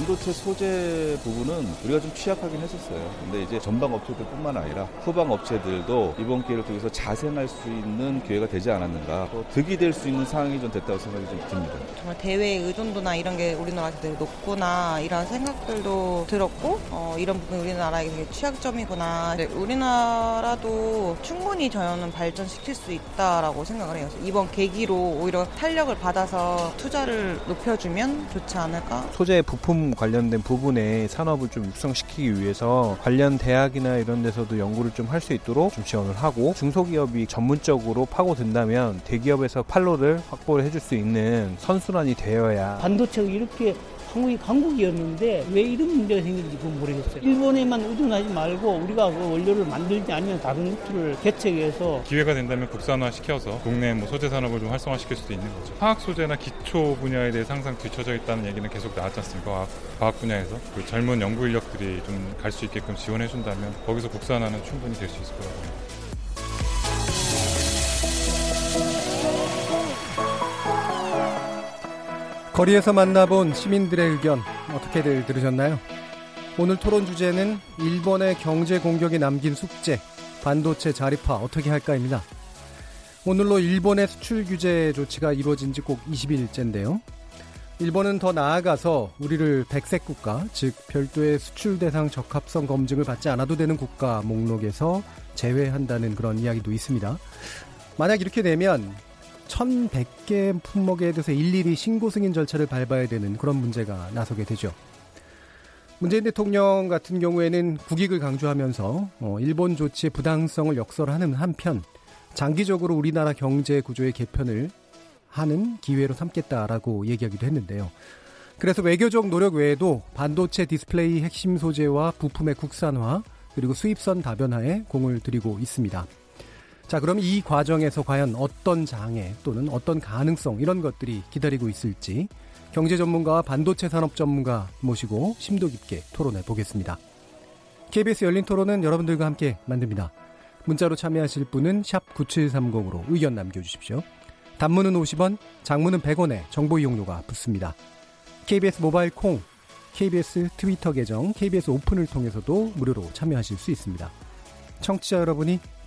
반도체 소재 부분은 우리가 좀 취약하긴 했었어요. 근데 이제 전방 업체들뿐만 아니라 후방 업체들도 이번 기회를 통해서 자생할 수 있는 기회가 되지 않았는가. 또 득이 될 수 있는 상황이 좀 됐다고 생각이 좀 듭니다. 정말 대외 의존도나 이런 게 우리나라에서 되게 높구나 이런 생각들도 들었고 어, 이런 부분이 우리나라의 되게 취약점이구나. 우리나라도 충분히 저는 발전시킬 수 있다라고 생각을 해요. 이번 계기로 오히려 탄력을 받아서 투자를 높여주면 좋지 않을까. 소재 부품 관련된 부분에 산업을 좀 육성시키기 위해서 관련 대학이나 이런 데서도 연구를 좀 할 수 있도록 좀 지원을 하고 중소기업이 전문적으로 파고든다면 대기업에서 판로를 확보를 해줄 수 있는 선순환이 되어야 반도체가 이렇게 한국이 강국이었는데 왜 이런 문제가 생긴지 그건 모르겠어요. 일본에만 의존하지 말고 우리가 그 원료를 만들지 아니면 다른 루트를 개척해서 기회가 된다면 국산화 시켜서 국내 뭐 소재 산업을 좀 활성화시킬 수도 있는 거죠. 화학 소재나 기초 분야에 대해 항상 뒤처져 있다는 얘기는 계속 나왔지 않습니까? 과학, 과학 분야에서 그 젊은 연구 인력들이 좀 갈 수 있게끔 지원해 준다면 거기서 국산화는 충분히 될 수 있을 거라고 거리에서 만나본 시민들의 의견 어떻게들 들으셨나요? 오늘 토론 주제는 일본의 경제 공격이 남긴 숙제, 반도체 자립화 어떻게 할까입니다. 오늘로 일본의 수출 규제 조치가 이루어진 지 꼭 20일째인데요. 일본은 더 나아가서 우리를 백색 국가, 즉 별도의 수출 대상 적합성 검증을 받지 않아도 되는 국가 목록에서 제외한다는 그런 이야기도 있습니다. 만약 이렇게 되면 1100개 품목에 대해서 일일이 신고 승인 절차를 밟아야 되는 그런 문제가 나서게 되죠. 문재인 대통령 같은 경우에는 국익을 강조하면서 어, 일본 조치의 부당성을 역설하는 한편 장기적으로 우리나라 경제 구조의 개편을 하는 기회로 삼겠다라고 얘기하기도 했는데요. 그래서 외교적 노력 외에도 반도체 디스플레이 핵심 소재와 부품의 국산화 그리고 수입선 다변화에 공을 들이고 있습니다. 자, 그럼 이 과정에서 과연 어떤 장애 또는 어떤 가능성 이런 것들이 기다리고 있을지 경제 전문가와 반도체 산업 전문가 모시고 심도 깊게 토론해 보겠습니다. KBS 열린 토론은 여러분들과 함께 만듭니다. 문자로 참여하실 분은 9730으로 의견 남겨주십시오. 단문은 50원, 장문은 100원에 정보 이용료가 붙습니다. KBS 모바일 콩, KBS 트위터 계정, KBS 오픈을 통해서도 무료로 참여하실 수 있습니다. 청취자 여러분이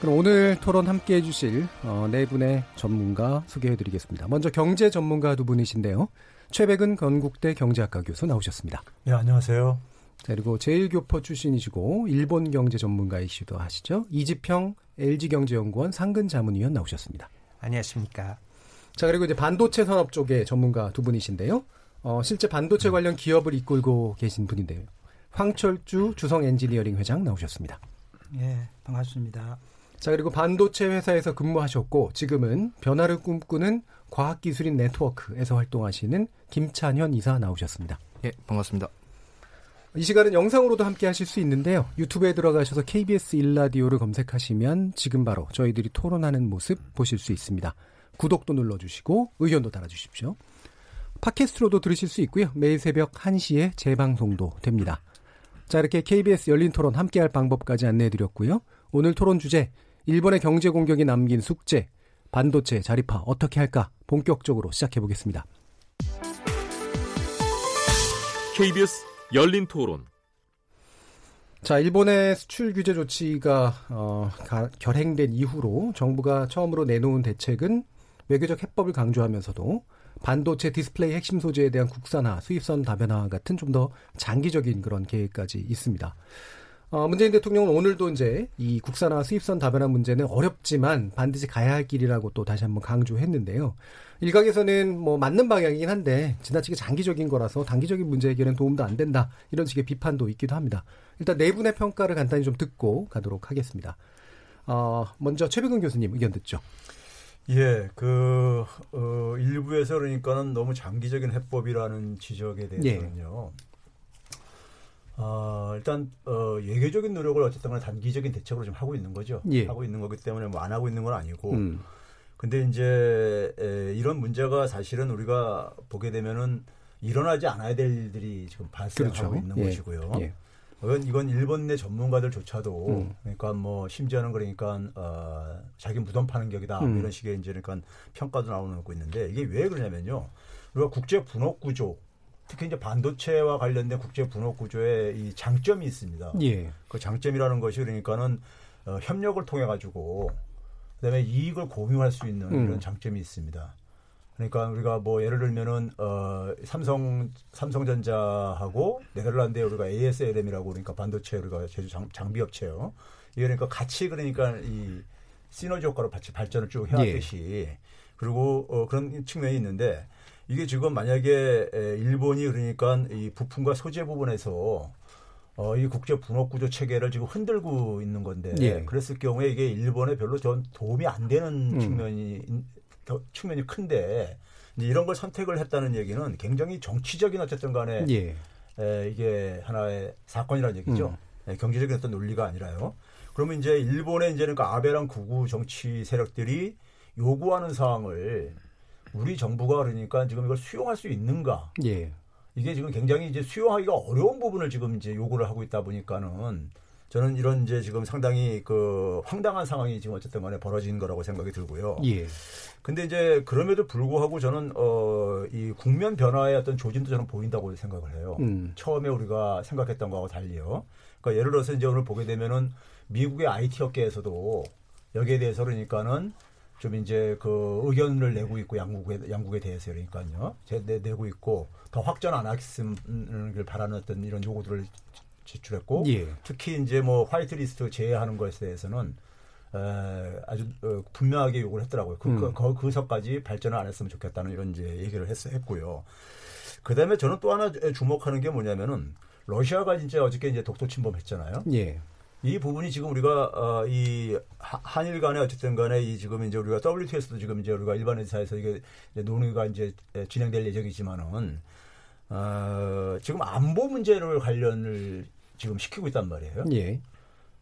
그럼 오늘 토론 함께 해주실 어, 네 분의 전문가 소개해드리겠습니다. 먼저 경제 전문가 두 분이신데요. 최백은 건국대 경제학과 교수 나오셨습니다. 네, 안녕하세요. 자, 그리고 제일교포 출신이시고 일본 경제 전문가이시기도 하시죠. 이지평 LG경제연구원 상근자문위원 나오셨습니다. 안녕하십니까. 자, 그리고 이제 반도체 산업 쪽의 전문가 두 분이신데요. 어, 실제 반도체 관련 기업을 이끌고 계신 분인데요. 황철주 주성 엔지니어링 회장 나오셨습니다. 예, 반갑습니다. 자, 그리고 반도체 회사에서 근무하셨고 지금은 변화를 꿈꾸는 과학기술인 네트워크에서 활동하시는 김찬현 이사 나오셨습니다. 예, 반갑습니다. 이 시간은 영상으로도 함께 하실 수 있는데요. 유튜브에 들어가셔서 KBS 일라디오를 검색하시면 지금 바로 저희들이 토론하는 모습 보실 수 있습니다. 구독도 눌러주시고 의견도 달아주십시오. 팟캐스트로도 들으실 수 있고요. 매일 새벽 1시에 재방송도 됩니다. 자, 이렇게 KBS 열린 토론 함께할 방법까지 안내해드렸고요. 오늘 토론 주제, 일본의 경제 공격이 남긴 숙제, 반도체 자립화 어떻게 할까 본격적으로 시작해 보겠습니다. KBS 열린 토론. 자, 일본의 수출 규제 조치가 어, 가, 결행된 이후로 정부가 처음으로 내놓은 대책은 외교적 해법을 강조하면서도 반도체 디스플레이 핵심 소재에 대한 국산화, 수입선 다변화 같은 좀 더 장기적인 그런 계획까지 있습니다. 어, 문재인 대통령은 오늘도 이제 이 국산화 수입선 다변화 문제는 어렵지만 반드시 가야 할 길이라고 또 다시 한번 강조했는데요. 일각에서는 뭐 맞는 방향이긴 한데 지나치게 장기적인 거라서 단기적인 문제 해결엔 도움도 안 된다 이런 식의 비판도 있기도 합니다. 일단 네 분의 평가를 간단히 좀 듣고 가도록 하겠습니다. 어, 먼저 최백은 교수님 의견 듣죠. 예, 그, 어, 일부에서 그러니까는 너무 장기적인 해법이라는 지적에 대해서는요. 예. 어, 일단, 어, 예외적인 노력을 어쨌든 간에 단기적인 대책으로 좀 하고 있는 거죠. 예. 하고 있는 거기 때문에 뭐 안 하고 있는 건 아니고. 음. 근데 이제, 에, 이런 문제가 사실은 우리가 보게 되면은 일어나지 않아야 될 일들이 지금 발생하고 그렇죠. 있는 예. 것이고요. 예. 이건, 이건 일본 내 전문가들조차도 음. 그러니까 뭐 심지어는 그러니까 어, 자기 무덤 파는 격이다 음. 이런 식의 이제 그러니까 평가도 나오고 있는데 이게 왜 그러냐면요. 우리가 국제 분업 구조 특히 이제 반도체와 관련된 국제 분업 구조에 이 장점이 있습니다. 예. 그 장점이라는 것이 그러니까는 어, 협력을 통해 가지고 그다음에 이익을 공유할 수 있는 음. 이런 장점이 있습니다. 그러니까 우리가 뭐 예를 들면은 어 삼성 삼성전자하고 네덜란드에 우리가 ASLM이라고 그러니까 반도체 우리가 제조 장, 장비 업체요. 이게 그러니까 같이 그러니까 이 시너지 효과로 같이 발전을 쭉 해왔듯이 예. 그리고 어 그런 측면이 있는데 이게 지금 만약에 일본이 그러니까 이 부품과 소재 부분에서 어, 이 국제 분업 구조 체계를 지금 흔들고 있는 건데 예. 그랬을 경우에 이게 일본에 별로 전 도움이 안 되는 음. 측면이 측면이 큰데 이제 이런 걸 선택을 했다는 얘기는 굉장히 정치적인 어쨌든 간에 예. 에, 이게 하나의 사건이라는 얘기죠. 음. 에, 경제적인 어떤 논리가 아니라요. 그러면 이제 일본의 이제 그러니까 아베랑 구구 정치 세력들이 요구하는 사항을 우리 정부가 그러니까 지금 이걸 수용할 수 있는가? 예. 이게 지금 굉장히 이제 수용하기가 어려운 부분을 지금 이제 요구를 하고 있다 보니까는 저는 이런 이제 지금 상당히 그 황당한 상황이 지금 어쨌든 간에 벌어진 거라고 생각이 들고요. 예. 근데 이제 그럼에도 불구하고 저는 어이 국면 변화의 어떤 조짐도 저는 보인다고 생각을 해요. 음. 처음에 우리가 생각했던 거하고 달리요. 그러니까 예를 들어서 이제 오늘 보게 되면은 미국의 IT 업계에서도 여기에 대해서 그러니까는 좀 이제 그 의견을 내고 있고 양국에 양국에 대해서 그러니까요. 제, 내, 내고 있고 더 확전 안 하겠음을 바라는 어떤 이런 요구들을 제출했고 예. 특히 이제 뭐 화이트리스트 제외하는 것에 대해서는 에, 아주 어, 분명하게 요구를 했더라고요. 그, 음. 그, 그, 서까지 발전을 안 했으면 좋겠다는 이런 이제 얘기를 했, 했고요. 그 다음에 저는 또 하나 주목하는 게 뭐냐면은 러시아가 이제 어저께 이제 독도 침범했잖아요. 예. 이 부분이 지금 우리가 어, 이 한일 간에 어쨌든 간에 이 지금 이제 우리가 WTO에서도 지금 이제 우리가 일반 회사에서 이게 이제 논의가 이제 진행될 예정이지만은 어, 지금 안보 문제를 관련을 지금 시키고 있단 말이에요. 예.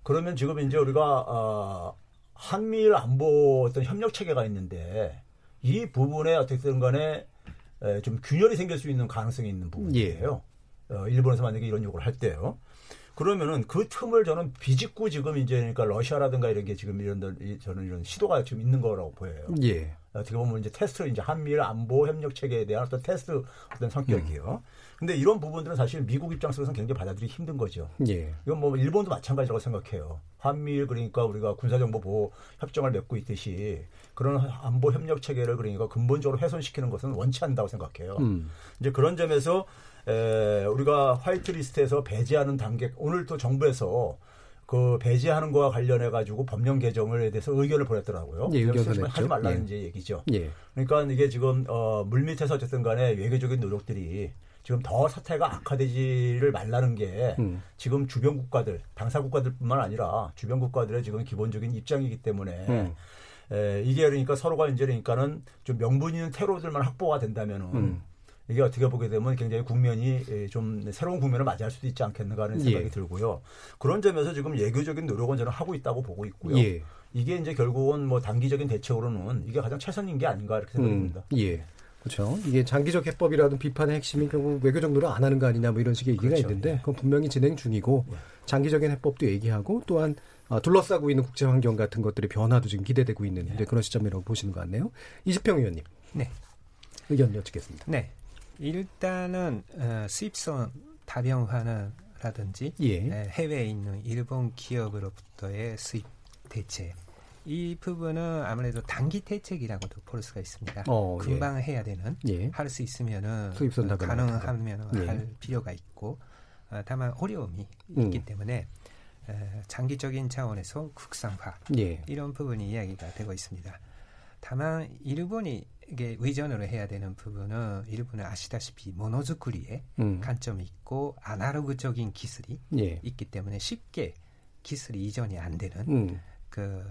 그러면 지금 이제 우리가 어, 한미일 안보 어떤 협력 체계가 있는데 이 부분에 어쨌든 간에 에, 좀 균열이 생길 수 있는 가능성이 있는 부분이에요. 예. 어, 일본에서 만약에 이런 요구를 할 때요. 그러면은 그 틈을 저는 비집고 지금 이제 그러니까 러시아라든가 이런 게 지금 이런 저는 이런 시도가 지금 있는 거라고 보여요. 예. 어떻게 보면 이제 테스트 이제 한미일 안보 협력 체계에 대한 어떤 테스트 어떤 성격이요. 음. 근데 이런 부분들은 사실 미국 입장에서는 굉장히 받아들이기 힘든 거죠. 예. 이건 뭐 일본도 마찬가지라고 생각해요. 한미일 그러니까 우리가 군사정보 보호 협정을 맺고 있듯이 그런 안보 협력 체계를 그러니까 근본적으로 훼손시키는 것은 원치 않는다고 생각해요. 음. 이제 그런 점에서 에, 우리가 화이트리스트에서 배제하는 단계 오늘 또 정부에서 그 배제하는 거와 관련해 가지고 법령 개정을 대해서 의견을 보냈더라고요. 예, 의견을 하지 말라는 예. 이제 얘기죠. 예. 그러니까 이게 지금 어 물밑에서 어쨌든 간에 외교적인 노력들이 지금 더 사태가 악화되지를 말라는 게 음. 지금 주변 국가들 당사 국가들뿐만 아니라 주변 국가들의 지금 기본적인 입장이기 때문에 음. 에, 이게 그러니까 서로가 이제 그러니까는 좀 명분 있는 테러들만 확보가 된다면은 음. 이게 어떻게 보게 되면 굉장히 국면이 좀 새로운 국면을 맞이할 수도 있지 않겠는가 하는 생각이 예. 들고요. 그런 점에서 지금 예교적인 노력은 저는 하고 있다고 보고 있고요. 예. 이게 이제 결국은 뭐 단기적인 대책으로는 이게 가장 최선인 게 아닌가 이렇게 생각이 듭니다. 음. 예. 그렇죠. 이게 장기적 해법이라든 비판의 핵심이 결국 외교적 노력 안 하는 거 아니냐 뭐 이런 식의 얘기가 그렇죠. 있는데 예. 그건 분명히 진행 중이고 예. 장기적인 해법도 얘기하고 또한 어, 둘러싸고 있는 국제 환경 같은 것들의 변화도 지금 기대되고 있는 네. 그런 시점이라고 보시는 것 같네요. 이시평 의원님. 네. 의견 여쭙겠습니다. 네. 일단은 어, 수입선 다변화는 라든지 예. 해외에 있는 일본 기업으로부터의 수입 대체 이 부분은 아무래도 단기 대책이라고도 볼 수가 있습니다. 어, 예. 금방 예. 해야 되는 예. 할수 있으면은 수입선 가능하면 예. 할 필요가 있고 어, 다만 어려움이 음. 있기 때문에 장기적인 차원에서 국산화 예. 이런 부분이 이야기가 되고 있습니다. 다만 일본이 이게 의존으로 해야 되는 부분은 일본은 아시다시피 모노즈쿠리에 음. 관점이 있고 아날로그적인 기술이 예. 있기 때문에 쉽게 기술이 이전이 안 되는 음. 그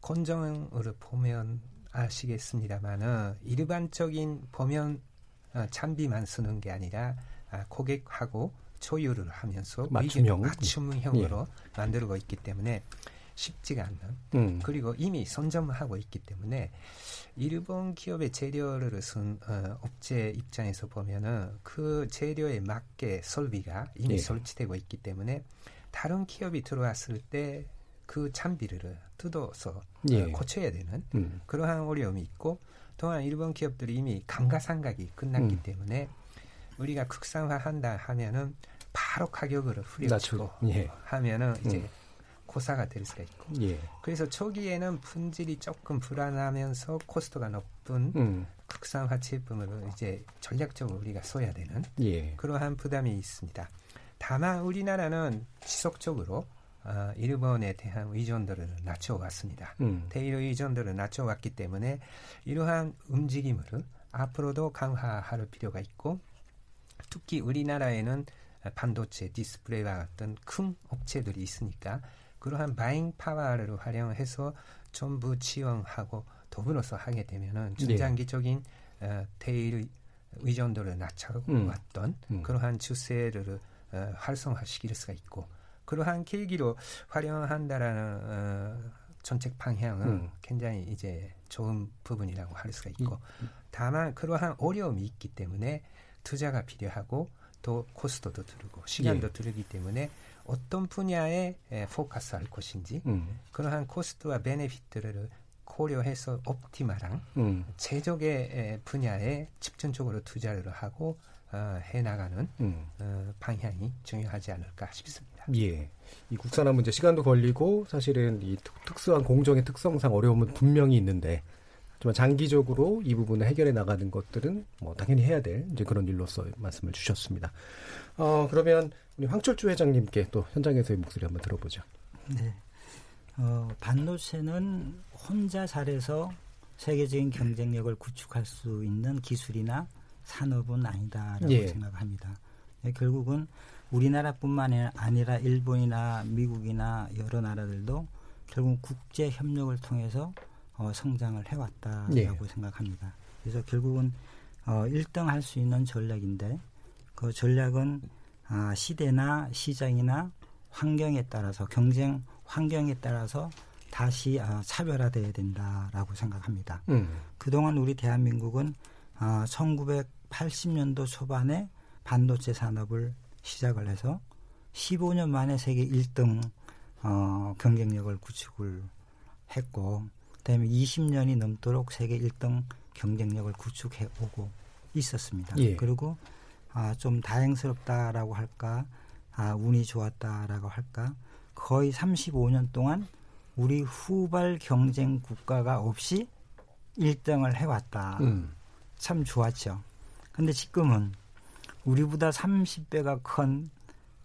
건정으로 보면 아시겠습니다만은 일반적인 보면 어, 장비만 쓰는 게 아니라 아, 고객하고 조율을 하면서 맞춤형 맞춤형으로 예. 만들고 있기 때문에 쉽지가 않는 음. 그리고 이미 선점하고 있기 때문에 일본 기업의 재료를 쓴 어, 업체 입장에서 보면은 그 재료에 맞게 설비가 이미 예. 설치되고 있기 때문에 다른 기업이 들어왔을 때그 장비를 뜯어서 예. 어, 고쳐야 되는 음. 그러한 어려움이 있고 또한 일본 기업들이 이미 감가상각이 끝났기 음. 때문에 우리가 국산화한다 하면은 바로 가격을 후려치고 예. 하면은 이제 음. 고사가 될 수가 있고 예. 그래서 초기에는 품질이 조금 불안하면서 코스트가 높은 음. 국산화 제품을 이제 전략적으로 우리가 써야 되는 예. 그러한 부담이 있습니다. 다만 우리나라는 지속적으로 어, 일본에 대한 의존도를 낮춰왔습니다. 음. 대일 의존도를 낮춰왔기 때문에 이러한 움직임을 앞으로도 강화할 필요가 있고 특히 우리나라에는 반도체, 디스플레이와 같은 큰 업체들이 있으니까 그러한 buying power를 활용해서 정부 지원하고 더불어서 하게 되면은 네. 중장기적인 네. 어, 대일 의존도를 낮춰왔던 음. 음. 그러한 추세를 어, 활성화시킬 수가 있고 그러한 계기로 활용한다라는 어, 정책 방향은 음. 굉장히 이제 좋은 부분이라고 할 수가 있고 음. 다만 그러한 어려움이 있기 때문에 투자가 필요하고 또 코스트도 들고 시간도 예. 들기 때문에 어떤 분야에 포커스할 것인지 음. 그러한 코스트와 베네피트를 고려해서 옵티마랑 음. 제조의 분야에 집중적으로 투자를 하고 어, 해나가는 음. 어, 방향이 중요하지 않을까 싶습니다. 예. 이 국산화 문제 시간도 걸리고 사실은 이 특 수한 공정의 특성상 어려움은 분명히 있는데 하지만 장기적으로 이 부분을 해결해 나가는 것들은 뭐 당연히 해야 될 이제 그런 일로서 말씀을 주셨습니다. 어, 그러면 우리 황철주 회장님께 또 현장에서의 목소리 한번 들어보죠. 네. 어, 반도체는 혼자 잘해서 세계적인 경쟁력을 구축할 수 있는 기술이나 산업은 아니다라고 예. 생각합니다. 네, 결국은 우리나라뿐만 아니라 일본이나 미국이나 여러 나라들도 결국 국제 협력을 통해서 어, 성장을 해왔다라고 예. 생각합니다. 그래서 결국은 어, 1등 할 수 있는 전략인데 그 전략은 아, 시대나 시장이나 환경에 따라서 경쟁 환경에 따라서 다시 아, 차별화돼야 된다라고 생각합니다. 음. 그동안 우리 대한민국은 아, 1980년도 초반에 반도체 산업을 시작을 해서 15년 만에 세계 1등 어, 경쟁력을 구축을 했고 그다음에 20년이 넘도록 세계 1등 경쟁력을 구축해 오고 있었습니다. 예. 그리고 아, 좀 다행스럽다라고 할까, 아, 운이 좋았다라고 할까, 거의 35년 동안 우리 후발 경쟁 국가가 없이 1등을 해왔다. 음. 참 좋았죠. 근데 지금은 우리보다 30배가 큰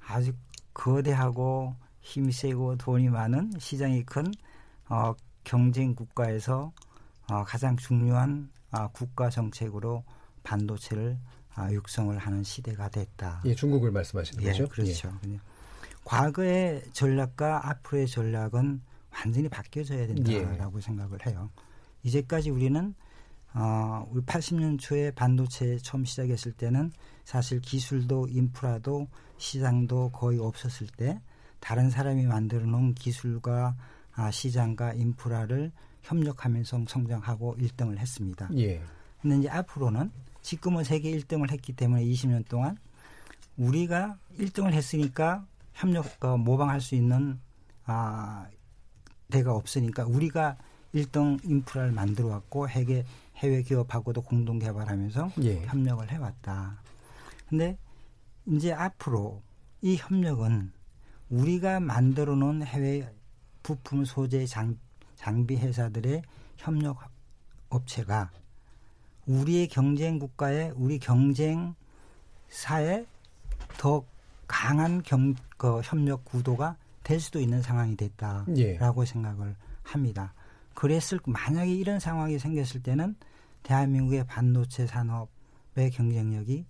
아주 거대하고 힘세고 돈이 많은 시장이 큰 어, 경쟁 국가에서 어, 가장 중요한 어, 국가 정책으로 반도체를 어, 육성을 하는 시대가 됐다. 예, 중국을 말씀하시는 예, 거죠? 그렇죠. 예. 과거의 전략과 앞으로의 전략은 완전히 바뀌어져야 된다라고 예. 생각을 해요. 이제까지 우리는 어, 우리 80년 초에 반도체 처음 시작했을 때는 사실 기술도 인프라도 시장도 거의 없었을 때 다른 사람이 만들어 놓은 기술과 아, 시장과 인프라를 협력하면서 성장하고 1등을 했습니다. 예. 근데 이제 앞으로는 지금은 세계 1등을 했기 때문에 20년 동안 우리가 1등을 했으니까 협력 어, 모방할 수 있는 아 데가 없으니까 우리가 1등 인프라를 만들어 왔고 해외 해외 기업하고도 공동 개발하면서 예. 협력을 해 왔다. 근데 이제 앞으로 이 협력은 우리가 만들어 놓은 해외 부품 소재 장, 장비 회사들의 협력 업체가 우리의 경쟁 국가에 우리 경쟁 사에 더 강한 경, 그 협력 구도가 될 수도 있는 상황이 됐다라고 예. 생각을 합니다. 그랬을 만약에 이런 상황이 생겼을 때는 대한민국의 반도체 산업의 경쟁력이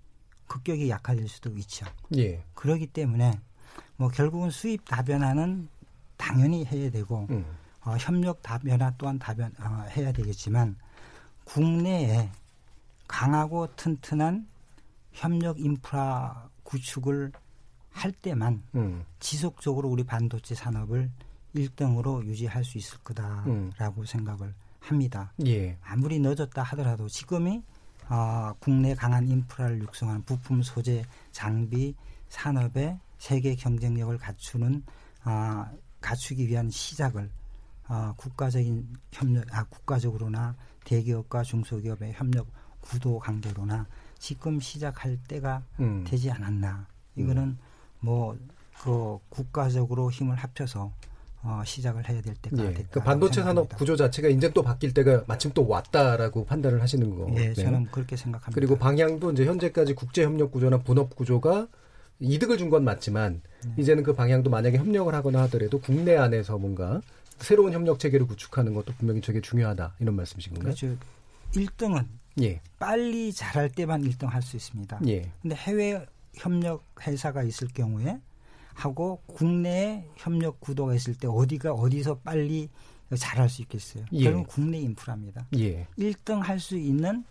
급격히 약화될 수도 있죠. 예. 그렇기 때문에 뭐 결국은 수입 다변화는 당연히 해야 되고 음. 어, 협력 다변화 또한 다변 어, 해야 되겠지만 국내에 강하고 튼튼한 협력 인프라 구축을 할 때만 음. 지속적으로 우리 반도체 산업을 1등으로 유지할 수 있을 거다라고 음. 생각을 합니다. 예. 아무리 늦었다 하더라도 지금이 어, 국내 강한 인프라를 육성하는 부품 소재 장비 산업의 세계 경쟁력을 갖추는 어, 갖추기 위한 시작을 어, 국가적인 협력, 아, 국가적으로나 대기업과 중소기업의 협력 구도 관계로나 지금 시작할 때가 음. 되지 않았나. 이거는 음. 뭐그 국가적으로 힘을 합쳐서 어, 시작을 해야 될 때가 예, 됐다. 그 반도체 산업 구조 자체가 이제 또 바뀔 때가 마침 또 왔다라고 판단을 하시는 거. 예, 저는 그렇게 생각합니다. 그리고 방향도 이제 현재까지 국제 협력 구조나 분업 구조가 이득을 준 건 맞지만 네. 이제는 그 방향도 만약에 협력을 하거나 하더라도 국내 안에서 뭔가 새로운 협력 체계를 구축하는 것도 분명히 되게 중요하다 이런 말씀이신 건가요? 그렇죠. 1등은 예. 빨리 잘할 때만 1등 할 수 있습니다. 예. 근데 해외 협력 회사가 있을 경우에 하고 국내 협력 구도가 있을 때 어디가 어디서 빨리 잘할 수 있겠어요. 예. 결국 국내 인프라입니다. 예. 1등 할 수 있는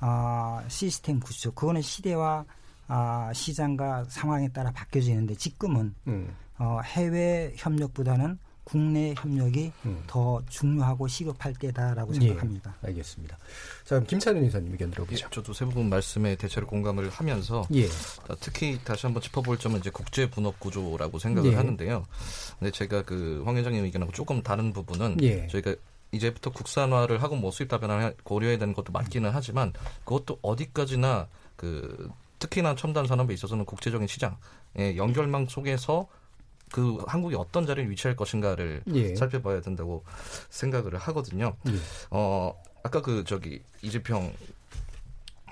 어, 시스템 구축 그거는 시대와 어, 시장과 상황에 따라 바뀌어지는데 지금은 음. 어, 해외 협력보다는 국내 협력이 음. 더 중요하고 시급할 때다라고 예, 생각합니다. 예, 알겠습니다. 자, 그럼 김찬윤 이사님 의견 들어보죠. 예, 저도 세 부분 말씀에 대체로 공감을 하면서 예. 특히 다시 한번 짚어볼 점은 이제 국제 분업 구조라고 생각을 예. 하는데요. 근데 제가 그 황 회장님 의견하고 조금 다른 부분은 예. 저희가 이제부터 국산화를 하고 뭐 수입 다변화 고려해야 되는 것도 맞기는 하지만 그것도 어디까지나 그 특히나 첨단 산업에 있어서는 국제적인 시장의 연결망 속에서 그 한국이 어떤 자리를 위치할 것인가를 예. 살펴봐야 된다고 생각을 하거든요. 예. 어 아까 그 저기 이재평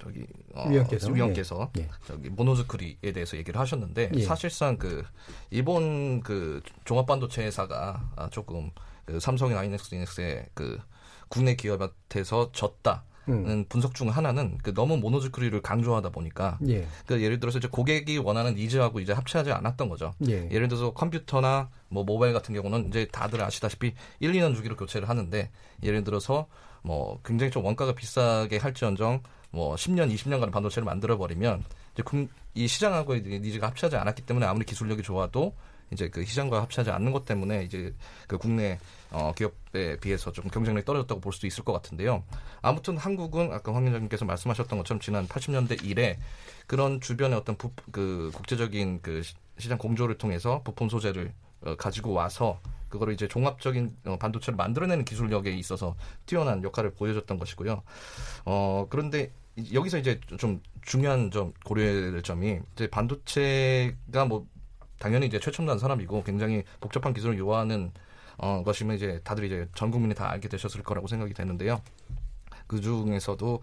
저기 어, 위원께서, 위원께서 예. 저기 모노즈크리에 대해서 얘기를 하셨는데 예. 사실상 그 일본 그 종합 반도체 회사가 아, 조금 그 삼성이나 하이닉스, 이넥스의 그 국내 기업한테서 졌다. 음. 분석 중 하나는 그 너무 모노즈크리를 강조하다 보니까 예. 그 예를 들어서 이제 고객이 원하는 니즈하고 이제 합치하지 않았던 거죠. 예. 를 들어서 컴퓨터나 뭐 모바일 같은 경우는 이제 다들 아시다시피 1, 2년 주기로 교체를 하는데 예를 들어서 뭐 굉장히 좀 원가가 비싸게 할지언정 뭐 10년, 20년간 반도체를 만들어 버리면 이제 이 시장하고의 니즈가 합치하지 않았기 때문에 아무리 기술력이 좋아도 이제 그 시장과 합치하지 않는 것 때문에 이제 그 국내 어, 기업에 비해서 좀 경쟁력이 떨어졌다고 볼 수도 있을 것 같은데요. 아무튼 한국은 아까 황 위원장님께서 말씀하셨던 것처럼 지난 80년대 이래 그런 주변의 어떤 부, 그 국제적인 그 시장 공조를 통해서 부품 소재를 어, 가지고 와서 그거를 이제 종합적인 어, 반도체를 만들어내는 기술력에 있어서 뛰어난 역할을 보여줬던 것이고요. 어, 그런데 여기서 이제 좀 중요한 점 고려해야 될 점이 이제 반도체가 뭐 당연히 이제 최첨단 산업이고 굉장히 복잡한 기술을 요하는 어, 것이면 이제 다들 이제 전 국민이 다 알게 되셨을 거라고 생각이 되는데요. 그 중에서도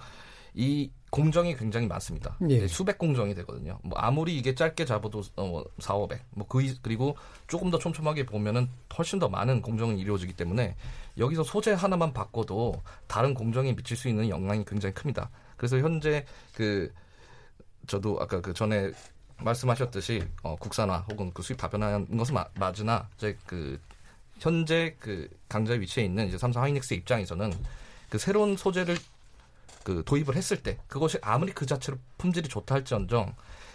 이 공정이 굉장히 많습니다. 예. 수백 공정이 되거든요. 뭐 아무리 이게 짧게 잡아도 어, 4, 500. 뭐 그, 그리고 조금 더 촘촘하게 보면은 훨씬 더 많은 공정이 이루어지기 때문에 여기서 소재 하나만 바꿔도 다른 공정에 미칠 수 있는 영향이 굉장히 큽니다. 그래서 현재 그 저도 아까 그 전에 말씀하셨듯이 어, 국산화 혹은 그 수입 다변화한 것은 마, 맞으나 이제 그 현재 그 강자 위치에 있는 이제 삼성 하이닉스 입장에서는 그 새로운 소재를 그 도입을 했을 때 그것이 아무리 그 자체로 품질이 좋다 할지언정